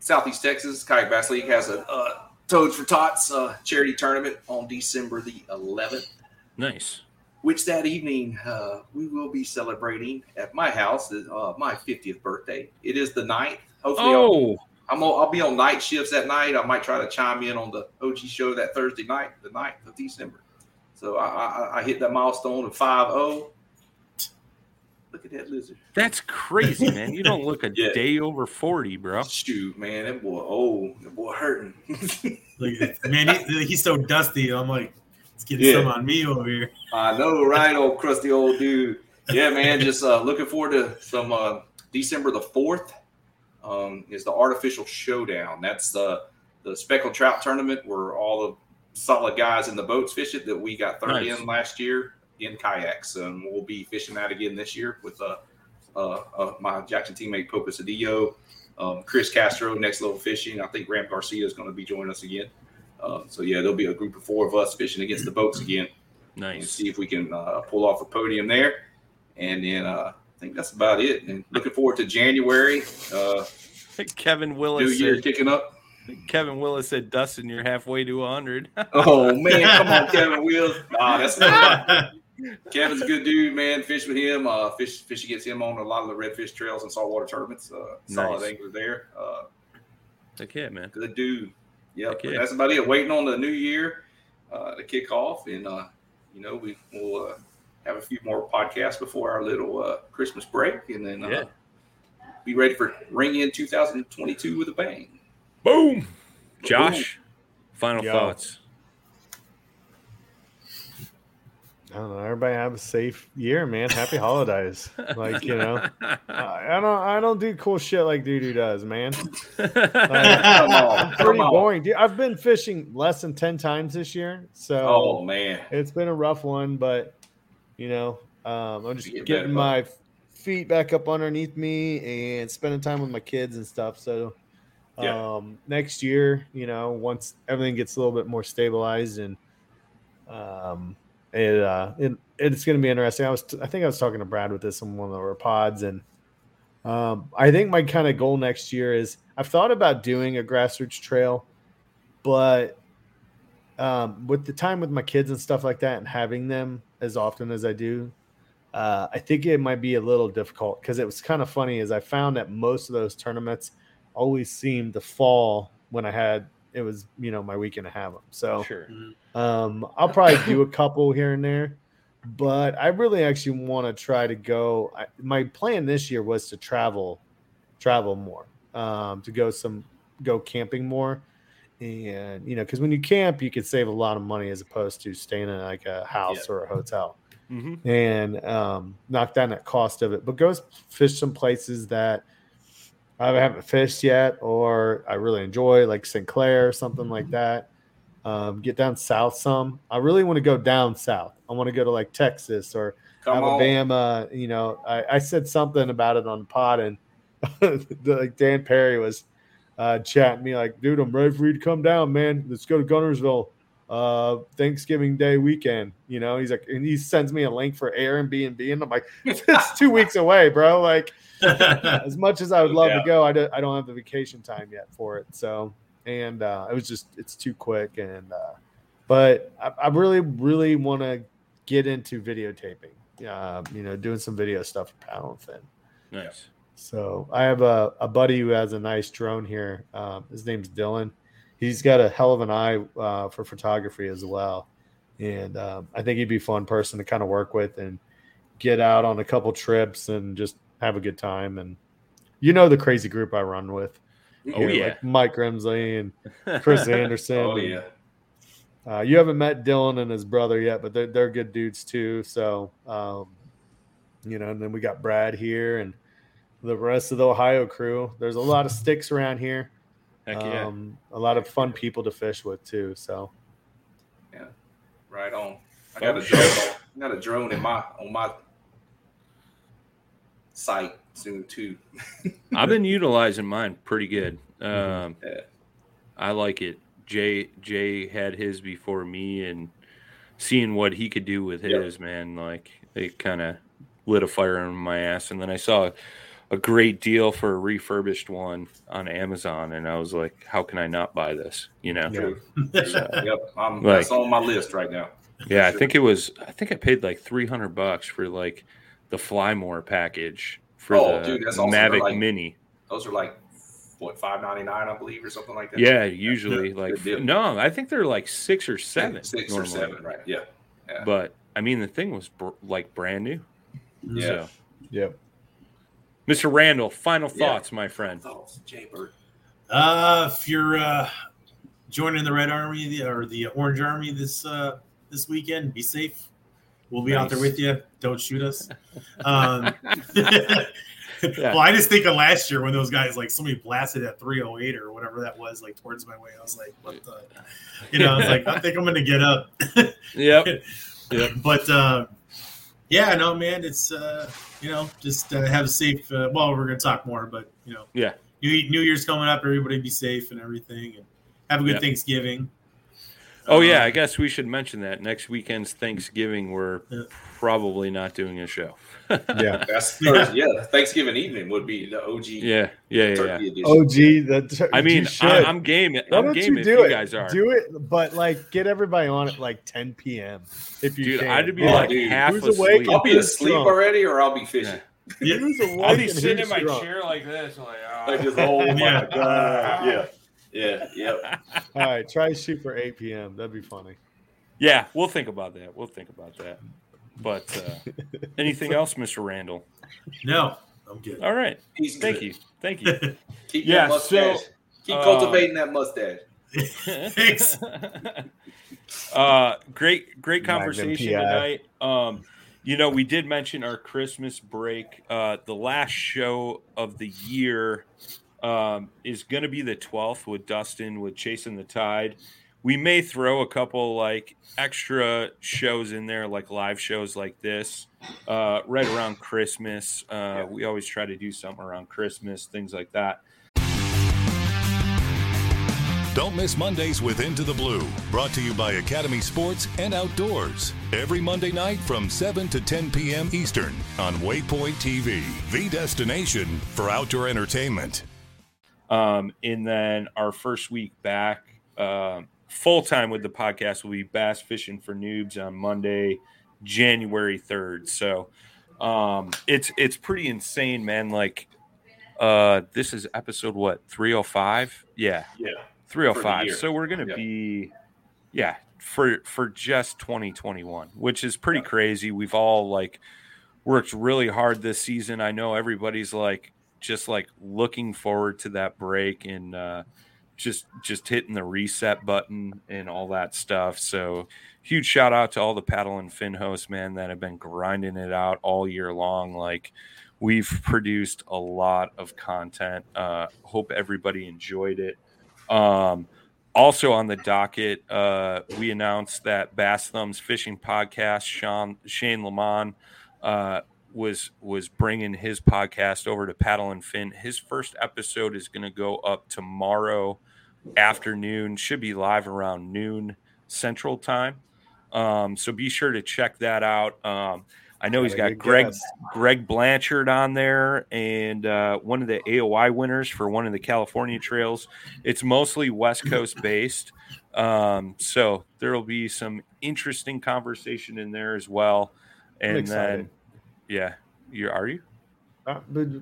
Southeast Texas Kayak Bass League has a uh, Toads for Tots uh, charity tournament on December the 11th. Nice. Which that evening uh, we will be celebrating at my house uh, my 50th birthday. It is the 9th. Hopefully, I'll, Oh, I'm, on- I'll be on night shifts that night. I might try to chime in on the OG show that Thursday night, the 9th of December. So I, I, I hit that milestone of 5 0. Look at that lizard. that's crazy, man. You don't look a Yeah. day over forty, bro. Shoot, man, that boy, oh, that boy hurting. Look. Man, he, he's so dusty. I'm like, it's getting Yeah. some on me over here. I know, right, old crusty old dude. yeah, man. Just uh, looking forward to some uh, December the fourth. Um, is the artificial showdown. That's the the speckled trout tournament where all the solid guys in the boats fish it that we got third Nice. in last year in kayaks, and we'll be fishing that again this year with uh, uh, uh, my Jackson teammate Poco Cedillo, um, Chris Castro, Next Level Fishing. I think Ram Garcia is going to be joining us again. Um, so yeah, there'll be a group of four of us fishing against the boats again and Nice. see if we can uh, pull off a podium there. And then uh, I think that's about it. And looking forward to January. Uh, Kevin New Willis Year said, kicking up. Kevin Willis said, Dustin, you're halfway to 100. Oh man, come on, Kevin Willis. Nah, that's Kevin's a good dude, man. Fish with him. Uh, fish fish against him on a lot of the redfish trails and saltwater tournaments. Uh, solid Nice. angler there. Uh, Heck yeah, man. good dude. Yep, yeah. that's about it. Waiting on the new year uh, to kick off, and uh, you know we will uh, have a few more podcasts before our little uh, Christmas break, and then uh, Yeah. be ready for ring in 2022 with a bang. Boom. Josh, final Yo. thoughts. I don't know. Everybody have a safe year, man. Happy holidays. Like you know, I, I don't. I don't do cool shit like Dudu does, man. Like, I'm pretty boring. Dude, I've been fishing less than ten times this year, so Oh man, it's been a rough one. But you know, um, I'm just get getting my feet back up underneath me and spending time with my kids and stuff. So Yeah. um, next year, you know, once everything gets a little bit more stabilized and um, it, uh, it it's going to be interesting. I was I think I was talking to Brad with this on one of our pods, and um, I think my kind of goal next year is I've thought about doing a grassroots trail, but um, with the time with my kids and stuff like that, and having them as often as I do, uh, I think it might be a little difficult because it was kind of funny. Is I found that most of those tournaments always seemed to fall when I had it was you know my weekend to have them. So Sure. um, I'll probably do a couple here and there, but I really actually want to try to go. I, my plan this year was to travel, travel more, um, to go some go camping more, and you know, because when you camp, you can save a lot of money as opposed to staying in like a house or a hotel Mm-hmm. and um, knock down that cost of it. But go fish some places that I haven't fished yet, or I really enjoy, like St. Clair or something like that. Um, get down south some. I really want to go down south. I want to go to like Texas or come on. Alabama. You know, I, I said something about it on the pod, and the, like Dan Perry was uh, chatting me like, "Dude, I'm ready for you to come down, man. Let's go to Guntersville, uh, Thanksgiving Day weekend." You know, he's like, and he sends me a link for Airbnb, and I'm like, "It's two weeks away, bro." Like, as much as I would love Yeah. to go, I don't, I don't have the vacation time yet for it. So, and uh, it was just, it's too quick. And, uh, but I, I really, really want to get into videotaping. Uh, you know, doing some video stuff for Paddle and Fin. Nice. So I have a, a buddy who has a nice drone here. Um, his name's Dylan. He's got a hell of an eye uh, for photography as well, and um, I think he'd be a fun person to kind of work with and get out on a couple trips and just have a good time. And you know the crazy group I run with. Oh, know, yeah. like Mike Remsley and Chris Anderson. Oh and, yeah. uh, you haven't met Dylan and his brother yet, but they're, they're good dudes too. So, um, you know, and then we got Brad here and the rest of the Ohio crew. There's a lot of sticks around here. Heck yeah. Um, a lot of fun people to fish with too. So, yeah, Right on. I got a drone. I got a drone in my on my site soon too. I've been utilizing mine pretty good. Um, Yeah. I like it. Jay Jay had his before me, and seeing what he could do with Yep. his man, like it kind of lit a fire in my ass. And then I saw a great deal for a refurbished one on Amazon, and I was like, "How can I not buy this?" You know? Yeah. So, Yep, I'm, Like- that's on my list right now. yeah, I think it was. I think I paid like three hundred bucks for like the Fly More package for Oh, the dude, awesome. Mavic like- Mini. Those are like what five ninety nine, I believe, or something like that. Yeah, usually like no, I think they're like six or seven. six normally. or seven, right? Yeah, yeah. But I mean, the thing was br- like brand new. Yeah. So, yep. Mr. Randall, final Yeah. thoughts, my friend. Thoughts, Jay Bird. Uh, if you're uh, joining the Red Army or the Orange Army this uh, this weekend, be safe. We'll be out there with you. Don't shoot us. Um, Well, I just think of last year when those guys like somebody blasted at 308 or whatever that was, like towards my way. I was like, what the, you know, I was like, I think I'm going to get up. Yep. Yep. But uh, yeah, no, man, it's uh, you know, just uh, have a safe. Uh, well, we're going to talk more, but you know, Yeah. New New Year's coming up. Everybody be safe and everything, and have a good Yep. Thanksgiving. Oh yeah, Um, I guess we should mention that next weekend's Thanksgiving. We're Yeah. probably not doing a show. Yeah. That's Thursday. Yeah, Thanksgiving evening would be the OG Yeah, yeah, yeah. yeah. turkey edition. OG. That I mean. I, I'm game. Why I'm don't game you if do you it? guys are. Do it, but like get everybody on at like 10 p.m. If you Dude, can. I'd be Oh, like dude, half who's asleep. awake? I'll be asleep drunk? already, or I'll be fishing. Yeah. Who's awake I'll be sitting in my drunk? chair like this, like I ah. just, oh my Yeah. god, yeah, yeah, yep. All right, try to shoot for 8 p.m. That'd be funny. yeah. We'll think about that. We'll think about that. But uh, anything else, Mr. Randall? No, I'm good. All right. He's Thank good. you. Thank you. Keep Yeah, that mustache. so, Keep uh, cultivating that mustache. Thanks. uh, great, great conversation tonight. Um, you know, we did mention our Christmas break. Uh, the last show of the year um, is going to be the 12th with Dustin with Chasing the Tide. We may throw a couple like extra shows in there, like live shows like this, uh, right around Christmas. Uh, we always try to do something around Christmas, things like that. Don't miss Mondays with Into the Blue, brought to you by Academy Sports and Outdoors. Every Monday night from 7 to 10 p.m. Eastern on Waypoint TV, the destination for outdoor entertainment. Um, and then our first week back, um, full time with the podcast will be Bass Fishing for Noobs on Monday, January third. So um, it's it's pretty insane, man. Like uh, this is episode what three hundred five? Yeah, Yeah. three hundred For the five. year. So we're gonna Yeah. be yeah for for just twenty twenty one, which is pretty crazy. We've all like worked really hard this season. I know everybody's like just like looking forward to that break and uh, just just hitting the reset button and all that stuff. So huge shout out to all the paddle and fin hosts, man, that have been grinding it out all year long. Like we've produced a lot of content. Uh, hope everybody enjoyed it. Um, also on the docket, uh, we announced that Bass Thumbs Fishing Podcast, Sean Shane Lamont, uh, was was bringing his podcast over to Paddle and Fin. His first episode is going to go up tomorrow afternoon. Should be live around noon Central Time. Um, so be sure to check that out. Um, I know he's Got a got good Greg guest. Greg Blanchard on there and uh, one of the AOY winners for one of the California trails. It's mostly West Coast based. Um, so there will be some interesting conversation in there as well. And then, yeah, you are you? Uh,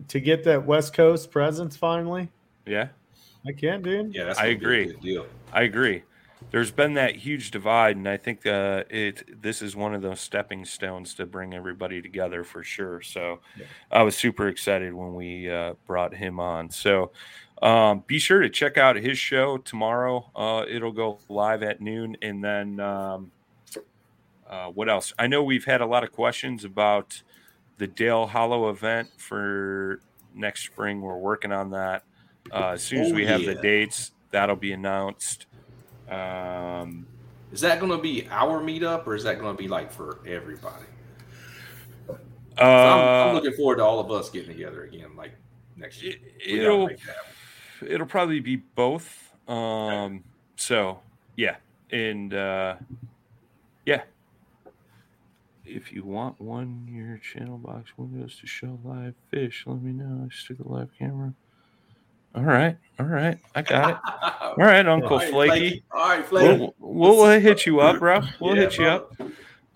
to get that West Coast presence finally, Yeah, I can, dude. Yeah, that's I gonna be a agree. deal. I agree. There's been that huge divide, and I think uh, it this is one of those stepping stones to bring everybody together for sure. So I was super excited when we uh, brought him on. So um, be sure to check out his show tomorrow. Uh, it'll go live at noon, and then um, uh, what else? I know we've had a lot of questions about the Dale Hollow event for next spring. We're working on that. Uh, as soon as Oh, we have the dates, that'll be announced. Um, Is that going to be our meetup, or is that going to be like for everybody? uh, I'm, I'm looking forward to all of us getting together again, like next year. it, will make that happen. it'll probably be both. Um, so yeah, and uh, yeah. If you want one your channel box windows to show live fish, let me know. I stick a live camera. All right, all right, I got it. All right, Uncle All right, Flaky. All right, Flaky. We'll, we'll hit you up, bro. We'll Yeah, hit you bro.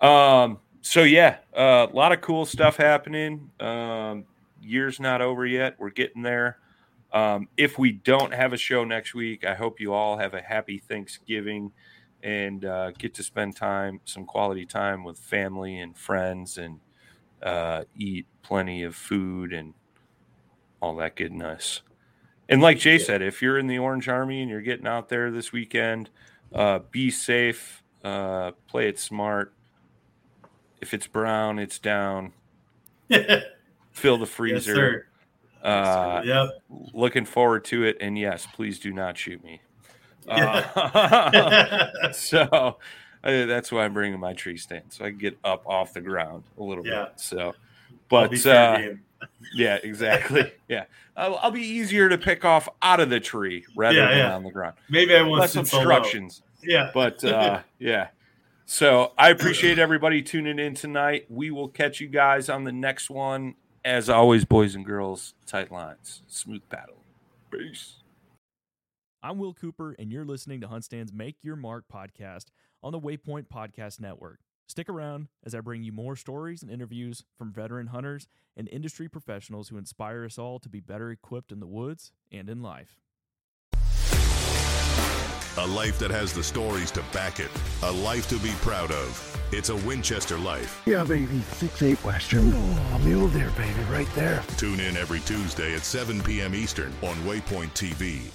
up. Um, so yeah, a lot of cool stuff happening. Um, year's not over yet. We're getting there. Um, if we don't have a show next week, I hope you all have a happy Thanksgiving and uh, get to spend time, some quality time with family and friends, and uh, eat plenty of food and all that goodness. And like Jay said, if you're in the Orange Army and you're getting out there this weekend, uh, be safe, uh, play it smart. If it's brown, it's down. Fill the yes, freezer. sir. uh, Yep. looking forward to it. And yes, please do not shoot me. Uh, so uh, that's why I'm bringing my tree stand, so I can get up off the ground a little Yeah. bit. So, but be fair game. yeah, exactly. yeah, I'll, I'll be easier to pick off out of the tree rather Yeah, than yeah. on the ground. Maybe I won't Less sit so obstructions Yeah. but uh, yeah. So I appreciate everybody tuning in tonight. We will catch you guys on the next one. As always, boys and girls, tight lines, smooth paddle. Peace. I'm Will Cooper, and you're listening to HuntStand's Make Your Mark podcast on the Waypoint Podcast Network. Stick around as I bring you more stories and interviews from veteran hunters and industry professionals who inspire us all to be better equipped in the woods and in life. A life that has the stories to back it. A life to be proud of. It's a Winchester life. Yeah, baby. Six eight Western. Oh, mule deer, baby, right there. Tune in every Tuesday at 7 p.m. Eastern on Waypoint TV